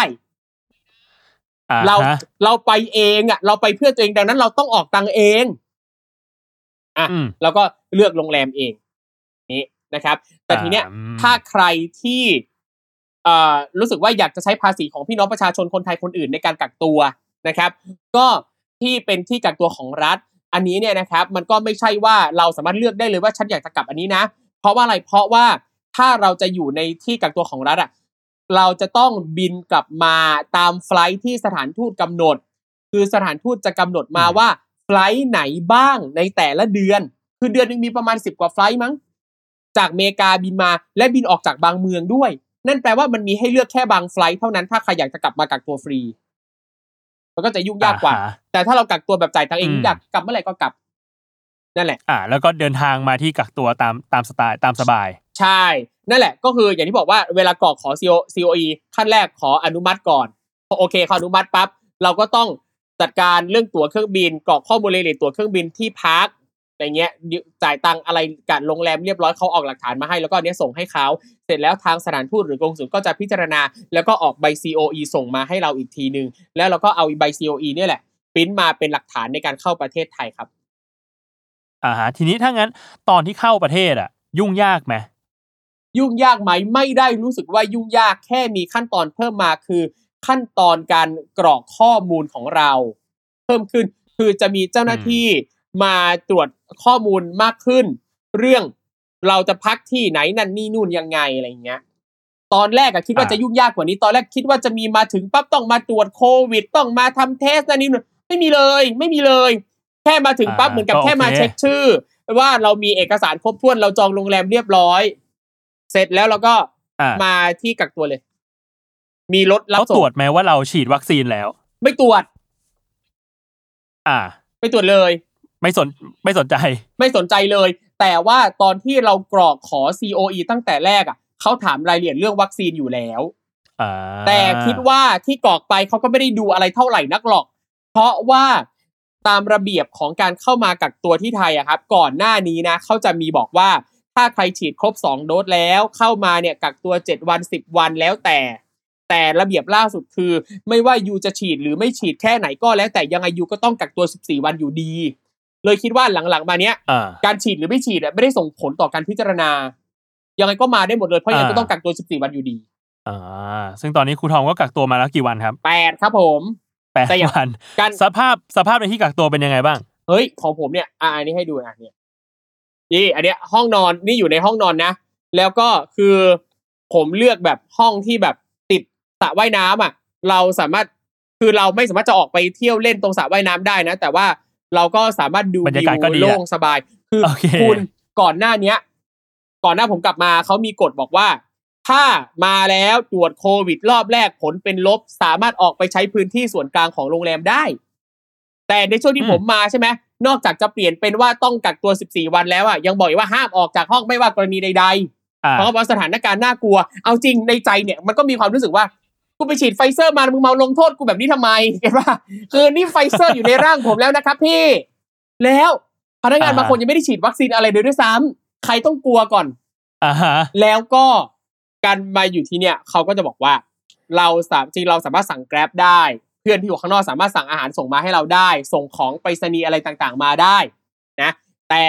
อ่าเราฮะเราไปเองอะ เราไปเพื่อตัวเองดังนั้น เราต้องออกตังค์เองอะอืมแล้วก็เลือกโรงแรมเอง นี่นะครับ แต่ทีเนี้ยอืมถ้าใครที่เอ่อรู้สึกว่าอยากจะใช้ภาษีของพี่น้องประชาชนคนไทยคนอื่นในการกักตัวนะครับ ก็ที่เป็นที่กักตัวของรัฐ อันนี้เนี่ยนะครับมันก็ไม่ใช่ว่าเราสามารถเลือกได้เลยว่าฉันอยากจะกลับอันนี้นะ เพราะว่าอะไรเพราะว่าถ้าเราจะอยู่ในที่กักตัวของรัฐอะเราจะต้องบินกลับมาตาม flight ที่สถานทูตกำหนด คือสถานทูตจะกำหนดมาอืมว่า flight ไหนบ้างในแต่ละเดือน คือเดือนหนึ่งมีประมาณสิบกว่า flight มั้ง จากอเมริกาบินมาและบินออกจากบางเมืองด้วย นั่นแปลว่ามันมีให้เลือกแค่บาง flight เท่านั้นถ้าใครอยากจะกลับมากักตัวฟรี มันก็จะยุ่งยากกว่าอ่าฮะแต่ถ้าเรากักตัวแบบจ่ายตังค์เองอืมอยากกลับเมื่อไหร่ก็กลับ นั่นแหละ อ่า แล้วก็เดินทางมาที่กักตัวตามตามสไตล์ตามสบาย ใช่ นั่นแหละ ก็คืออย่างที่บอกว่าเวลากรอกขอ CO COE ขั้นแรกขออนุมัติก่อนพอโอเคเขาอนุมัติปั๊บเราก็ต้องจัดการเรื่องตั๋วเครื่องบินกรอกข้อมูลรายละเอียดตั๋วเครื่องบินที่พัก อะไรเงี้ยจ่ายตังค์อะไรกับโรงแรมเรียบร้อยเขาออกหลักฐานมาให้แล้วก็อันเนี้ยส่งให้เขาเสร็จแล้วทางสถานทูตหรือกงสุลก็จะพิจารณา แล้วก็ออกใบ COE ส่งมาให้เราอีกทีนึง แล้วเราก็เอาใบ COE เนี่ยแหละปริ้นมาเป็นหลักฐานในการเข้าประเทศไทยครับอ่าฮะทีนี้ถ้างั้นตอนที่เข้าประเทศอะ ยุ่งยากไหมยุ่งยากไหมไม่ได้รู้สึกว่ายุ่งยากแค่มีขั้นตอนเพิ่มมาคือขั้นตอนการกรอกข้อมูลของเรา เพิ่มขึ้นคือจะมีเจ้าหน้าที่ มาตรวจข้อมูลมากขึ้น เรื่องเราจะพักที่ไหนนั่นนี่นู่นยังไงอะไรอย่างเงี้ย ตอนแรกอะคิดว่าอ่าจะยุ่งยากกว่านี้ ตอนแรกคิดว่าจะมีมาถึงปั๊บต้องมาตรวจโควิด ต้องมาทำเทสนั่นนี่นู่นไม่มีเลย ไม่มีเลย แค่มาถึงปั๊บเหมือนกับแค่มาเช็คชื่อ ว่าเรามีเอกสารครบถ้วนเราจองโรงแรมเรียบร้อย เสร็จแล้วเราก็อ่ามาที่กักตัวเลย มีรถรับเขาส่ตงรวจไหมว่าเราฉีดวัคซีนแล้ว ไม่ตรวจ อ่า ไม่ตรวจเลย ไม่สนไม่สนใจ ไม่สนใจเลย แต่ว่าตอนที่เรากรอกขอ COE ตั้งแต่แรกอะเขาถามรายละเอียดเรื่องวัคซีนอยู่แล้วอ่าแต่คิดว่าที่กรอกไปเขาก็ไม่ได้ดูอะไรเท่าไหร่นักหรอก เพราะว่าตามระเบียบของการเข้ามากักตัวที่ไทยอะครับ ก่อนหน้านี้นะเขาจะมีบอกว่าถ้าใครฉีดครบ 2 โดสแล้วเข้ามาเนี่ยกักตัว 7 วัน 10 วันแล้วแต่ แต่ระเบียบล่าสุดคือ ไม่ว่ายูจะฉีดหรือไม่ฉีดแค่ไหนก็แล้วแต่ยังไงยูก็ต้องกักตัว 14 วันอยู่ดี เลยคิดว่าหลังๆมาเนี้ยอ่าการฉีดหรือไม่ฉีดอะไม่ได้ส่งผลต่อการพิจารณา ยังไงก็มาได้หมดเลยเพราะยังไงก็อ่าต้องกักตัว 14 วันอยู่ดีอ่าซึ่งตอนนี้ครูทอมก็กักตัวมาแล้วกี่วันครับแปดครับผมแปดแต่อย่างวันการสภาพสภาพในที่กักตัวเป็นยังไงบ้าง เฮ้ย ของผมเนี่ยอ่าอันนี้ให้ดูอะเนี่ยนี่อันเนี้ยห้องนอนนี่อยู่ในห้องนอนนะ แล้วก็คือผมเลือกแบบห้องที่แบบติดสระว่ายน้ำอะ เราสามารถคือเราไม่สามารถจะออกไปเที่ยวเล่นตรงสระว่ายน้ำได้นะ แต่ว่า เราก็สามารถดูบรรยากาศก็ดีอะโล่งสบาย คือโอเคคุณก่อนหน้าเนี้ย ก่อนหน้าผมกลับมาเขามีกฎบอกว่า ถ้ามาแล้วตรวจโควิดรอบแรกผลเป็นลบ สามารถออกไปใช้พื้นที่ส่วนกลางของโรงแรมได้ แต่ในช่วงที่ผมมาใช่ไหมนอกจากจะเปลี่ยนเป็นว่าต้องกักตัว 14 วันแล้วอะยังบอกอีกว่าห้ามออกจากห้องไม่ว่ากรณีใดอ่าๆเพราะว่าสถานการณ์น่ากลัว เอาจริงในใจเนี่ยมันก็มีความรู้สึกว่า กูไปฉีดไฟเซอร์มามึงมาลงโทษกูแบบนี้ทำไมเห็นป่ะคือนี่ไฟเซอร์อยู่ในร่างผมแล้วนะครับพี่ แล้วพนักงานบางคนยังไม่ได้ฉีดวัคซีนอะไรเลยด้วยซ้ำใครต้องกลัวก่อนอ่าฮะแล้วก็การมาอยู่ที่เนี่ยเขาก็จะบอกว่า เราสามจริงเราสามารถสั่ง Grab ได้ เพื่อนที่อยู่ข้างนอกสามารถสั่งอาหารส่งมาให้เราได้ ส่งของไปรษณีย์อะไรต่างๆ มาได้นะ แต่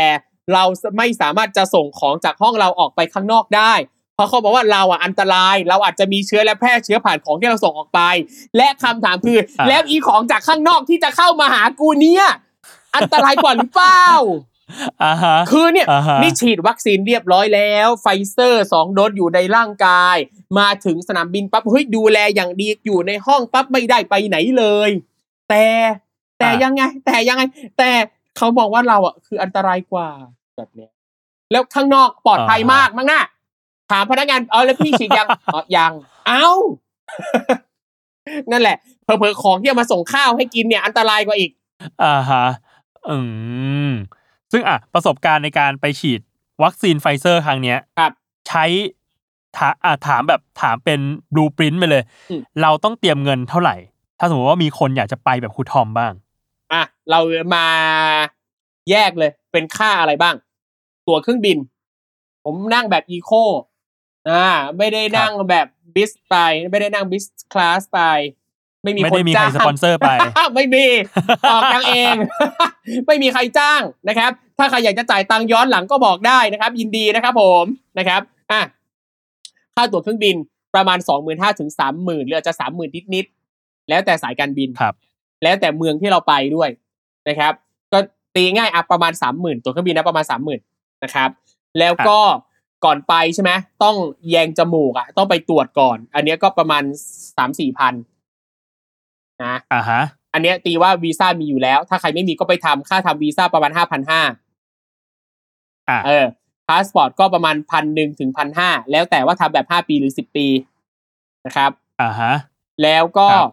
เราไม่สามารถจะส่งของจากห้องเราออกไปข้างนอกได้ เพราะเขาบอกว่าเราอะอันตราย เราอาจจะมีเชื้อและแพร่เชื้อผ่านของที่เราส่งออกไป และคำถามคืออะแล้วอีของจากข้างนอกที่จะเข้ามาหากูเนี่ยอันตรายกว่าหรือเปล่าอ่าฮะคือเนี่ยอ่าฮะนี่ฉีดวัคซีนเรียบร้อยแล้ว ไฟเซอร์สองโดสอยู่ในร่างกาย มาถึงสนามบินปั๊บเฮ้ยดูแลอย่างดีอยู่ในห้องปั๊บไม่ได้ไปไหนเลย แต่แต่ยังไง แต่ยังไง แต่เขาบอกว่าเราอะคืออันตรายกว่าแบบเนี้ยแล้วข้างนอกปลอดภัยมากมั้งน่ะ ถามพนักงานเออแล้วพี่ฉีดยังอ๋อยังเอ้านั่นแหละเผลอๆของที่เอามาส่งข้าวให้กินเนี่ยอันตรายกว่าอีกอ่าฮะอืมซึ่งอะประสบการณ์ในการไปฉีดวัคซีนไฟเซอร์ครั้งเนี้ยครับ ใช้ถาอะถามแบบถามเป็น blueprint ไปเลยอืมเราต้องเตรียมเงินเท่าไหร่ ถ้าสมมติว่ามีคนอยากจะไปแบบครูทอมบ้าง อะ เรามาแยกเลย เป็นค่าอะไรบ้าง ตั๋วเครื่องบิน ผมนั่งแบบอีโค อ่าไม่ได้นั่งแบบบิสไป ไม่ได้นั่งบิสคลาสไป ไม่มีไม่คนได้มีใครจ้างสปอนเซอร์ไป ไม่มีออกกันเอง ไม่มีใครจ้างนะครับ ถ้าใครอยากจะจ่ายตังค์ย้อนหลังก็บอกได้นะครับ ยินดีนะครับผมนะครับอะค่าตั๋วเครื่องบินประมาณสองหมื่นห้าถึงสามหมื่นหรืออาจจะสามหมื่นนิดๆแล้วแต่สายการบินครับ แล้วแต่เมืองที่เราไปด้วยนะครับ ก็ตีง่ายอะประมาณสามหมื่นตั๋วเครื่องบินนะประมาณสามหมื่นนะครับ แล้วก็ ก่อนไปใช่ไหมต้องแยงจมูกอะ ต้องไปตรวจก่อน อันเนี้ยก็ประมาณสามสี่พันนะอ่าฮะ อันเนี้ยตีว่าวีซ่ามีอยู่แล้ว ถ้าใครไม่มีก็ไปทำค่าทำวีซ่าประมาณห้าพันห้าอ่าเออพาสปอร์ตก็ประมาณพันหนึ่งถึงพันห้าแล้วแต่ว่าทำแบบห้าปีหรือสิบปีนะครับอ่าฮะ แล้วก็ครับ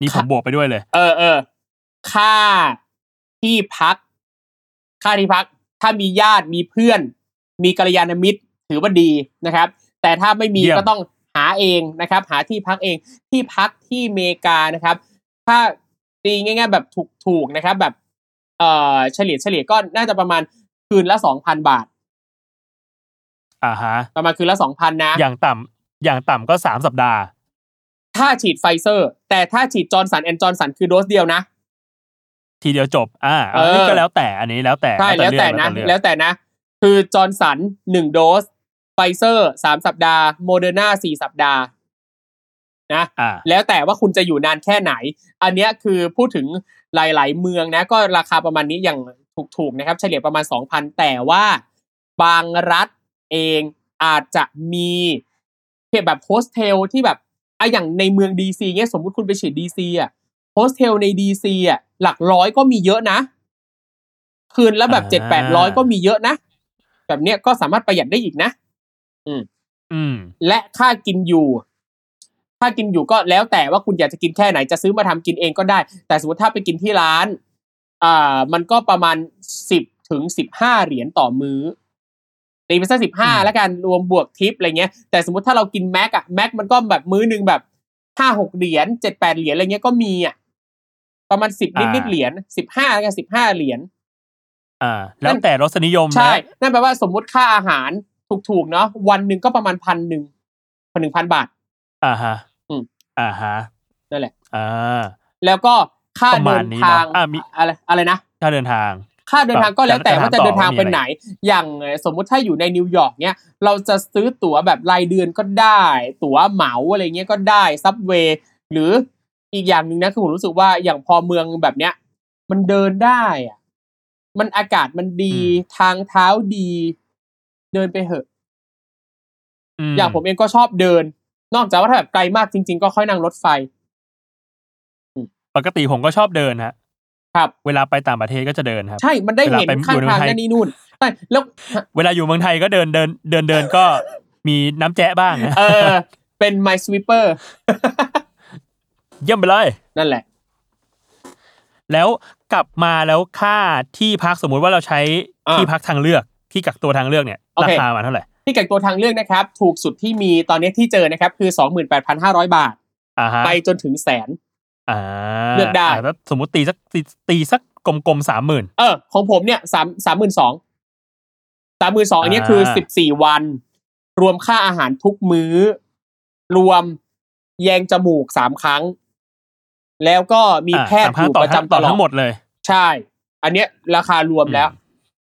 นี่ผมบวกไปด้วยเลย เออเออค่าที่พัก ค่าที่พัก ถ้ามีญาติมีเพื่อน มีกัลยาณมิตรถือว่าดีนะครับ แต่ถ้าไม่มีเยี่ยมก็ต้องหาเองนะครับ หาที่พักเองที่พักที่อเมริกานะครับ ถ้าตีง่าย ๆ แบบถูกๆนะครับ แบบเอ่อเฉลี่ยเฉลี่ยก็น่าจะประมาณคืนละสองพันบาทอ่าฮะประมาณคืนละสองพันนะ อย่างต่ำอย่างต่ำก็สามสัปดาห์ ถ้าฉีดไฟเซอร์ แต่ถ้าฉีดจอห์นสันแอนด์จอห์นสันคือโดสเดียวนะ ทีเดียวจบ อ่าเอออันนี้ก็แล้วแต่อันนี้แล้วแต่ใช่แล้วแต่นะเรื่องแล้วแต่นะ คือจอห์นสันหนึ่งโดสไฟเซอร์สามสัปดาห์โมเดอร์นาสี่สัปดาห์นะอ่าแล้วแต่ว่าคุณจะอยู่นานแค่ไหน อันเนี้ยคือพูดถึงหลาย ๆ เมืองนะ ก็ราคาประมาณนี้อย่างถูก ๆ นะครับ เฉลี่ยประมาณ 2,000 แต่ว่าบางรัฐเองอาจจะมีเพียงแบบโฮสเทลที่แบบอะอย่างในเมืองดีซีเงี้ยสมมุติคุณไปฉีดดีซีอะโฮสเทลในดีซีอะหลักร้อยก็มีเยอะนะ คืนละแบบอ่าเจ็ดแปดร้อยก็มีเยอะนะ แบบเนี้ยก็สามารถประหยัดได้อีกนะอืม และค่ากินอยู่ ค่ากินอยู่ก็แล้วแต่ว่าคุณอยากจะกินแค่ไหนจะซื้อมาทำกินเองก็ได้ แต่สมมติถ้าไปกินที่ร้าน อ่า มันก็ประมาณสิบถึงสิบห้าเหรียญต่อมื้อตีไปสักสิบห้าอืมแล้วกันรวมบวกทิปอะไรเงี้ย แต่สมมติถ้าเรากินแม็กอะแม็กมันก็แบบมื้อหนึ่งแบบห้าหกเหรียญเจ็ดแปดเหรียญอะไรเงี้ยก็มีอะประมาณสิบนิดนิดๆเหรียญสิบห้ากันสิบห้าเหรียญ อ่าแล้วแต่รสนิยมนะใช่ นั่นแปลว่าสมมุติค่าอาหารถูกๆเนาะวันหนึ่งก็ประมาณพันหนึ่งพันหนึ่งพันบาท อ่าฮะอืมอ่าฮะนั่นแหละอ่าแล้วก็ประมาเดิณนทางเนอะอะมีอะไรอะไรนะค่าเดินทาง ค่าเดินทางก็แล้วแต่แต่ว่าจะจะถามต่อเดินทางว่ามีเป็นอะไรไหน อย่างเอ่อสมมุติถ้าอยู่ในนิวยอร์กเนี้ยเราจะซื้อตั๋วแบบรายเดือนก็ได้ ตั๋วเหมาอะไรเงี้ยก็ได้ subway หรืออีกอย่างหนึ่งนะคือผมรู้สึกว่าอย่างพอเมืองแบบเนี้ย มันเดินได้อะ มันอากาศมันดีอืมทางเท้าดี เดินไปเหอะมอย่างผมเองก็ชอบเดิน นอกจากว่าถ้าแบบไกลมากจริง ๆ ก็ค่อยนั่งรถไฟ ปกติผมก็ชอบเดินฮะครับ เวลาไปต่างประเทศก็จะเดินครับ ใช่มันได้เห็นเวลาไปข้างอยู่ในทางไทยนั่นนี่นู่นใช่แล้ว เวลาอยู่เมืองไทยก็เดินเดินเดินเดินก็มีน้ำแจ๊ะบ้างนะเออ เป็น my sweeper เยี่ยมไปเลย นั่นแหละ แล้ว กลับมาแล้วค่าที่พักสมมุติว่าเราใช้อ่าที่พักทางเลือกที่กักตัวทางเลือกเนี่ยโอราเคคาประมาณเท่าไหร่ที่กักตัวทางเลือกนะครับ ถูกสุดที่มีตอนนี้ที่เจอนะครับ คือ28,500บาทอ่าฮะไปจนถึงแสนอ่าเลือกได้าแล้วสมมติตีสักตีตีสักกลมๆสามหมื่นเออของผมเนี่ยสามสามหมื่นสองสามหมื่นสองอันนี้คือสิบสี่วัน รวมค่าอาหารทุกมื้อ รวมแยงจมูกสามครั้ง แล้วก็มีแพทย์อยู่ประจำตต่อลอดทั้งหมดเลย ใช่ อันเนี้ยราคารวมแล้ว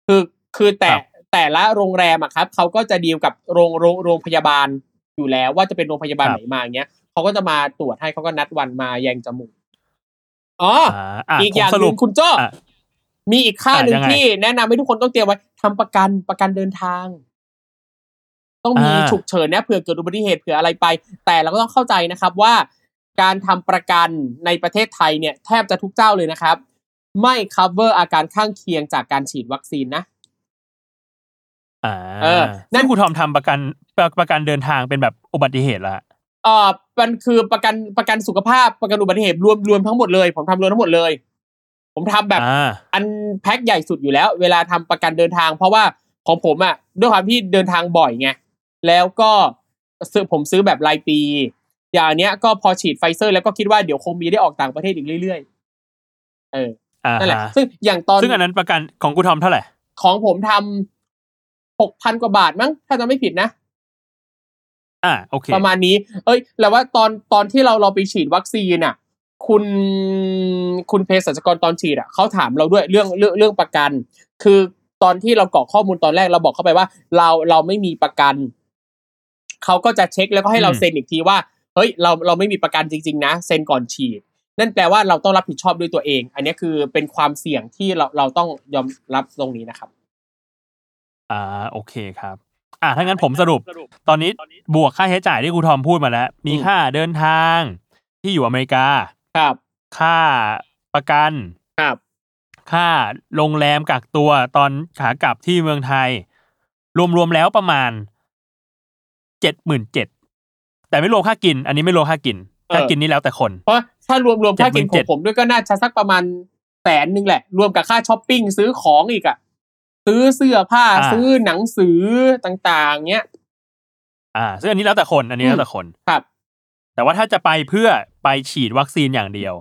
คือคือแต่ครับแต่ละโรงแรมอะครับเขาก็จะดีลกับโรงโรงโรงพยาบาลอยู่แล้วว่าจะเป็นโรงพยาบาลไหนมาอย่างเงี้ยเขาก็จะมาตรวจให้เขาก็นัดวันมาแยงจมูกอ๋ออ่าอะอีกผมอย่างสหรุนึ่ปงคุณโจ้อะมีอีกค่าหนึ่งอะยังไงที่แนะนำให้ทุกคนต้องเตรียมไว้ทำประกันประกันเดินทาง ต้องมีอ่าฉุกเฉินนะเผื่อเกิดอุบัติเหตุเผื่ออะไรไป แต่เราก็ต้องเข้าใจนะครับว่า การทำประกันในประเทศไทยเนี่ยแทบจะทุกเจ้าเลยนะครับ ไม่ cover อาการข้างเคียงจากการฉีดวัคซีนนะอ่าเออนั่นั่นนครูทอมทำประกันประประกันเดินทางเป็นแบบอุบัติเหตุละเอ่อมันคือประกันประกันสุขภาพประกันอุบัติเหตุรวมรวมทั้งหมดเลย ผมทำรวมทั้งหมดเลย ผมทำแบบอ่าอันแพ็คใหญ่สุดอยู่แล้ว เวลาทำประกันเดินทาง เพราะว่าของผมอะด้วยความที่เดินทางบ่อยไงแล้วก็ซื้อผมซื้อแบบรายปีอ ย่างอันเนี้ยก็พอฉีดไฟเซอร์แล้วก็คิดว่าเดี๋ยวคงมีได้ออกต่างประเทศอีกเรื่อยๆ เอออ่านั่นแหละฮะซึ่งอย่างตอน ซึ่งอันนั้นประกันของครูทอมเท่าไหร่ ของผมทำหกพันกว่าบาทมั้ง ถ้าจะไม่ผิดนะ อ่า โอเค ประมาณนี้ เอ้ย แล้วว่าตอนตอนที่เราเราไปฉีดวัคซีนอะ คุณคุณเภสัชกรตอนฉีดอะเขาถามเราด้วยเรื่องเรื่องเรื่องประกัน คือตอนที่เรากรอกข้อมูลตอนแรกเราบอกเข้าไปว่า เราเราไม่มีประกัน เขาก็จะเช็คแล้วก็ให้เราอืมเซ็นอีกทีว่าเฮ้ยเราเราไม่มีประกันจริง ๆ นะเซ็นก่อนฉีด นั่นแปลว่าเราต้องรับผิดชอบด้วยตัวเอง อันนี้คือเป็นความเสี่ยงที่เราเราต้องยอมรับตรงนี้นะครับอ่าโอเคครับอ่าถ้างั้นผมสรุป ตอนนี้บวกค่าใช้จ่ายที่ครูทอมพูดมาแล้ว มีอืมค่าเดินทางที่อยู่อเมริกาครับ ค่าประกันครับ ค่าโรงแรมกักตัวตอนขากลับที่เมืองไทย รวมๆแล้วประมาณเจ็ดหมื่นเจ็ด แต่ไม่รวมค่ากิน อันนี้ไม่รวมค่ากินค่ากินนี่แล้วแต่คน เพราะถ้ารวมรวมค่ากินของ77,000ผมด้วยก็น่าจะสักประมาณแสนหนึ่งแหละ รวมกับค่าช้อปปิ้งซื้อของอีกอะซื้อเสื้อผ้าอ่าซื้อหนังสือต่างๆเงี้ย อ่าซึ่งอันนี้แล้วแต่คน อันนี้แล้วแต่คนครับ แต่ว่าถ้าจะไปเพื่อไปฉีดวัคซีนอย่างเดียว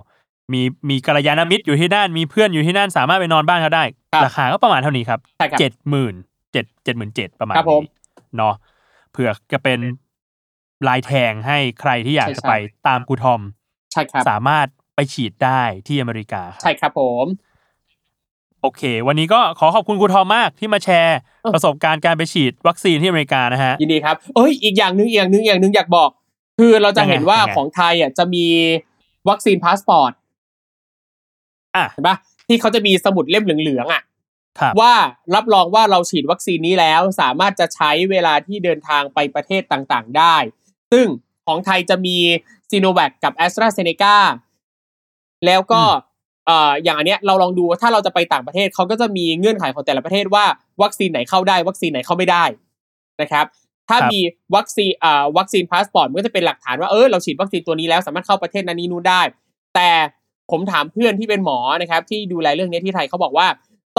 มีมีกัลยาณมิตรอยู่ที่นั่นมีเพื่อนอยู่ที่นั่นสามารถไปนอนบ้านเขาได้ครับราคาก็ประมาณเท่านี้ครับใช่ครับเจ็ดหมื่นเจ็ดเจ็ดหมื่นเจ็ดประมาณครับผมนี้เนาะเผื่อจะเป็น ลายแทงให้ใครที่อยากใช่จะใช่ไปตามกูทอมใช่ครับสามารถไปฉีดได้ที่อเมริกาครับใช่ครับผมโอเค วันนี้ก็ขอขอบคุณกูทอมมากที่มาแชร์เออประสบการณ์การไปฉีดวัคซีนที่อเมริกานะฮะยินดีครับเอ้ยอีกอย่างหนึ่งอีกอย่างหนึ่งอีกอย่างหนึ่งอยากบอก คือเราจะเห็นว่ายังไงของไทยอะจะมีวัคซีนพาสปอร์ตอะเห็นปะที่เขาจะมีสมุดเล่มเหลืองๆอะครับว่ารับรองว่าเราฉีดวัคซีนนี้แล้ว สามารถจะใช้เวลาที่เดินทางไปประเทศต่างๆ ได้ ซึ่งของไทยจะมีซีโนแวคกับแอสตราเซเนกาแล้วก็อืมเอ่ออย่างอันเนี้ยเราลองดูว่าถ้าเราจะไปต่างประเทศเขาก็จะมีเงื่อนไขของแต่ละประเทศว่าวัคซีนไหนเข้าได้ วัคซีนไหนเข้าไม่ได้นะครับ ถ้าครับมีวัคซีนอ่าวัคซีนพาสปอร์ตมันก็จะเป็นหลักฐานว่าเออเราฉีดวัคซีนตัวนี้แล้วสามารถเข้าประเทศนั้นนี้นู้นได้ แต่ผมถามเพื่อนที่เป็นหมอนะครับ ที่ดูแลเรื่องนี้ที่ไทยเขาบอกว่า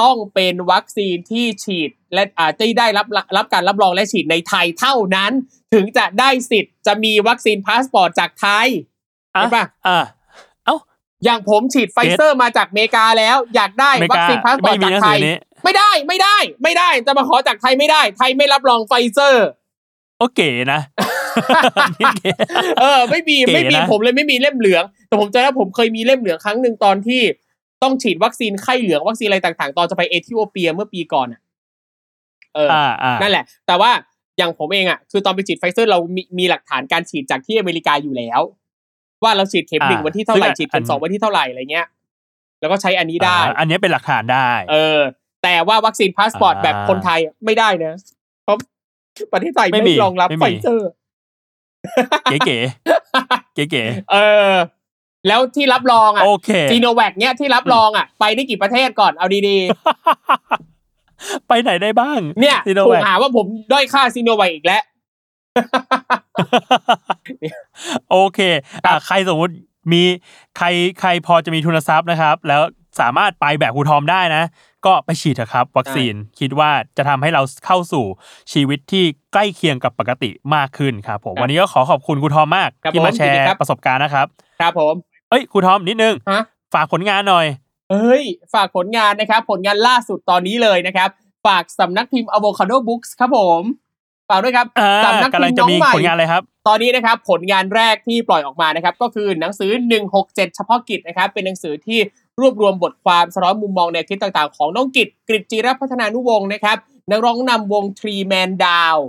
ต้องเป็นวัคซีนที่ฉีด และอาจจะได้รับรับการรับรองและฉีดในไทยเท่านั้น ถึงจะได้สิทธิ์จะมีวัคซีนพาสปอร์ตจากไทยอะเห็นปะอะเอ้าอย่างผมฉีดไฟเซอร์มาจากอเมริกาแล้ว อยากได้วัคซีนพาสปอไม่มีหนังไทสือนี้ไม่ได้ไม่ได้ ไม่ได้จะมาขอจากไทยไม่ได้ ไทยไม่รับรองไฟเซอร์โอเคนะนี่เก๋เออ ไม่มีเก๋ไม่มีนะผมเลยไม่มีเล่มเหลือง แต่ผมจำได้ผมเคยมีเล่มเหลืองครั้งหนึ่งตอนที่ ต้องฉีดวัคซีนไข้เหลืองวัคซีนอะไรต่างๆ ตอนจะไปเอธิโอเปียเมื่อปีก่อนอะเออออ่าอ่านั่นแหละ แต่ว่าอย่างผมเองอะคือตอนไปฉีดไฟเซอร์เรามีมีหลักฐานการฉีดจากที่อเมริกาอยู่แล้ว ว่าเราฉีดเข็มหนึ่งอ่าวันที่เท่าไหร่ซึ่งฉีดเข็มอันสองวันที่เท่าไหร่อะไรเงี้ย แล้วก็ใช้อันนี้ได้อ่าอันนี้เป็นหลักฐานได้ เออ แต่ว่าวัคซีนพาสปอร์ตอ่าแบบคนไทยไม่ได้นะเพราะประเทศไทยไม่ไม่มีรองรับไม่มีไฟเซอร์ เก๋เก๋เก๋เก๋เออ แล้วที่รับรองอะโอเคซีโนแวคเนี้ยที่รับรองอะไปได้กี่ประเทศก่อนเอาดีไปไหนได้บ้างๆเนี่ยซีโนแวคถูกหาว่าผมด้อยค่าซีโนแวคอีกแล้วโอเคอะใครสมมุติมีใครใครพอจะมีทุนทรัพย์นะครับ แล้วสามารถไปแบบครูทอมได้นะ ก็ไปฉีดเถอะครับ วัคซีนคิดว่าจะทำให้เราเข้าสู่ชีวิตที่ใกล้เคียงกับปกติมากขึ้นครับผมครับวันนี้ก็ขอขอบคุณครูทอมมากครับที่มาผมแชยินดีร์ครับประสบการณ์นะครับ ครับผม เอ้ยครูทอมนิดนึงฮะฝากผลงานหน่อย เอ้ย ฝากผลงานนะครับ ผลงานล่าสุดตอนนี้เลยนะครับ ฝากสำนักพิมพ์ Avocado Books ครับผมฝากด้วยครับอ่าสำนักพิมพ์น้องใหม่กำลังจะมีผลงานอะไรครับ ตอนนี้นะครับผลงานแรกที่ปล่อยออกมานะครับ ก็คือหนังสือ 167 เฉพาะกิจนะครับ เป็นหนังสือที่รวบรวมบทความสะท้อนมุมมองแนวคิดต่างๆ ของน้องกิจกริจจีรพัฒนานุวงศ์นะครับนักร้องนำวง Three Man Down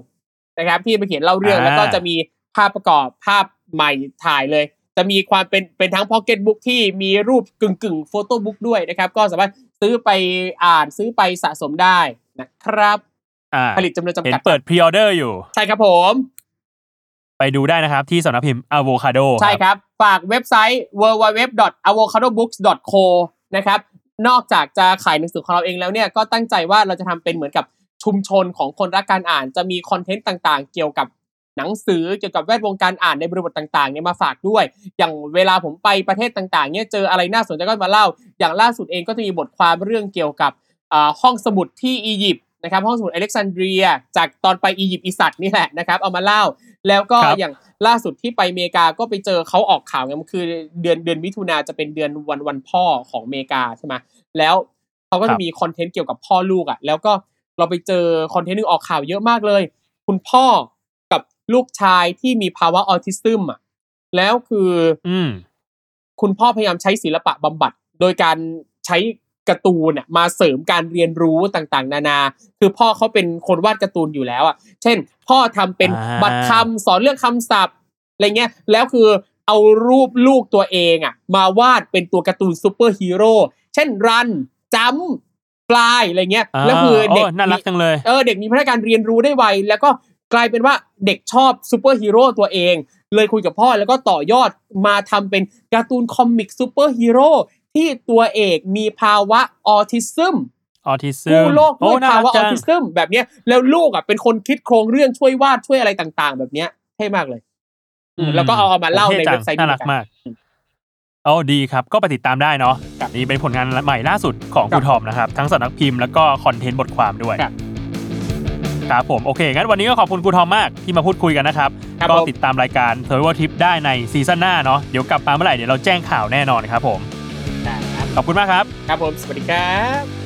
นะครับที่มาเขียนเล่าเรื่องอ่าแล้วก็จะมีภาพประกอบภาพใหม่ถ่ายเลย จะมีความเป็นเป็นทั้งพ็อกเก็ตบุ๊กที่มีรูปกึ่งกึ่ง photobook ด้วยนะครับ ก็สามารถซื้อไปอ่านซื้อไปสะสมได้นะครับอ่าผลิตจำนวนจำกัดเห็นเปิด pre-order อยู่ ใช่ครับผม ไปดูได้นะครับที่สำนักพิมพ์ Avocado ใช่ครับ ฝากเว็บไซต์ www.avocadobooks.co นะครับ นอกจากจะขายหนังสือของเราเองแล้วเนี่ย ก็ตั้งใจว่าเราจะทำเป็นเหมือนกับชุมชนของคนรักการอ่าน จะมี content ต่างๆ เกี่ยวกับ หนังสือเกี่ยวกับแวดวงการอ่านในบริบทต่างๆเนี่ยมาฝากด้วย อย่างเวลาผมไปประเทศต่างๆเนี่ยเจออะไรน่าสนใจก็มาเล่า อย่างล่าสุดเองก็จะมีบทความเรื่องเกี่ยวกับอ่าห้องสมุดที่อียิปต์นะครับห้องสมุดอเล็กซานเดรีย จากตอนไปอียิปต์อีสัตนี่แหละนะครับเอามาเล่า แล้วก็ครับอย่างล่าสุดที่ไปอเมริกาก็ไปเจอเขาออกข่าวไงมันคือเดือนเดือนมิถุนาจะเป็นเดือนวันวันพ่อของอเมริกาใช่ไหมแล้วเขาก็จะมีครับ content เกี่ยวกับพ่อลูกอะแล้วก็เราไปเจอ content หนึ่งออกข่าวเยอะมากเลย คุณพ่อกับ ลูกชายที่มีภาวะออทิซึมอะแล้วคืออืมคุณพ่อพยายามใช้ศิลปะบำบัด โดยการใช้การ์ตูนน่ะมาเสริมการเรียนรู้ต่างๆ นานา คือพ่อเขาเป็นคนวาดการ์ตูนอยู่แล้วอะ เช่น พ่อทำเป็นอ่าบัตรคำสอนเรื่องคำศัพท์อะไรเงี้ย แล้วคือเอารูปลูกตัวเองอะ มาวาดเป็นตัวการ์ตูนซูเปอร์ฮีโร่ เช่น run jump fly อะไรเงี้ยอ่าแล้วคือเด็กโอ้น่ารักจังเลย เออเด็กมีพัฒนาการเรียนรู้ได้ไว แล้วก็ กลายเป็นว่าเด็กชอบซูเปอร์ฮีโร่ตัวเอง เลยคุยกับพ่อแล้วก็ต่อยอดมาทำเป็นการ์ตูน comic ซูเปอร์ฮีโร่ที่ตัวเอกมีภาวะออทิซึมออทิซึมกู้โลกโอ้ด้วยภาวะออทิซึมแบบเนี้ย แล้วลูกอะเป็นคนคิดโครงเรื่องช่วยวาดช่วยอะไรต่างๆ แบบเนี้ยเท่มากเลยอืมแล้วก็เอามาเล่าในเว็บไซต์นี้เท่จังน่ารักมากโอ้ดีครับก็ไปติดตามได้เนาะครับนี่เป็นผลงานใหม่ล่าสุดของครัคุบณทอมนะครับ ทั้งสำนักพิมพ์แล้วก็ content บทความด้วย ครับครับผมโอเคงั้นวันนี้ก็ขอบคุณครูทอมมากที่มาพูดคุยกันนะครับครับก็ผม ติดตามรายการ Survival Trip ได้ในซีซั่นหน้าเนาะเดี๋ยวกลับมาเมื่อไหร่เดี๋ยวเราแจ้งข่าวแน่นอนครับผมได้ครับขอบคุณมากครับ ครับผม สวัสดีครับ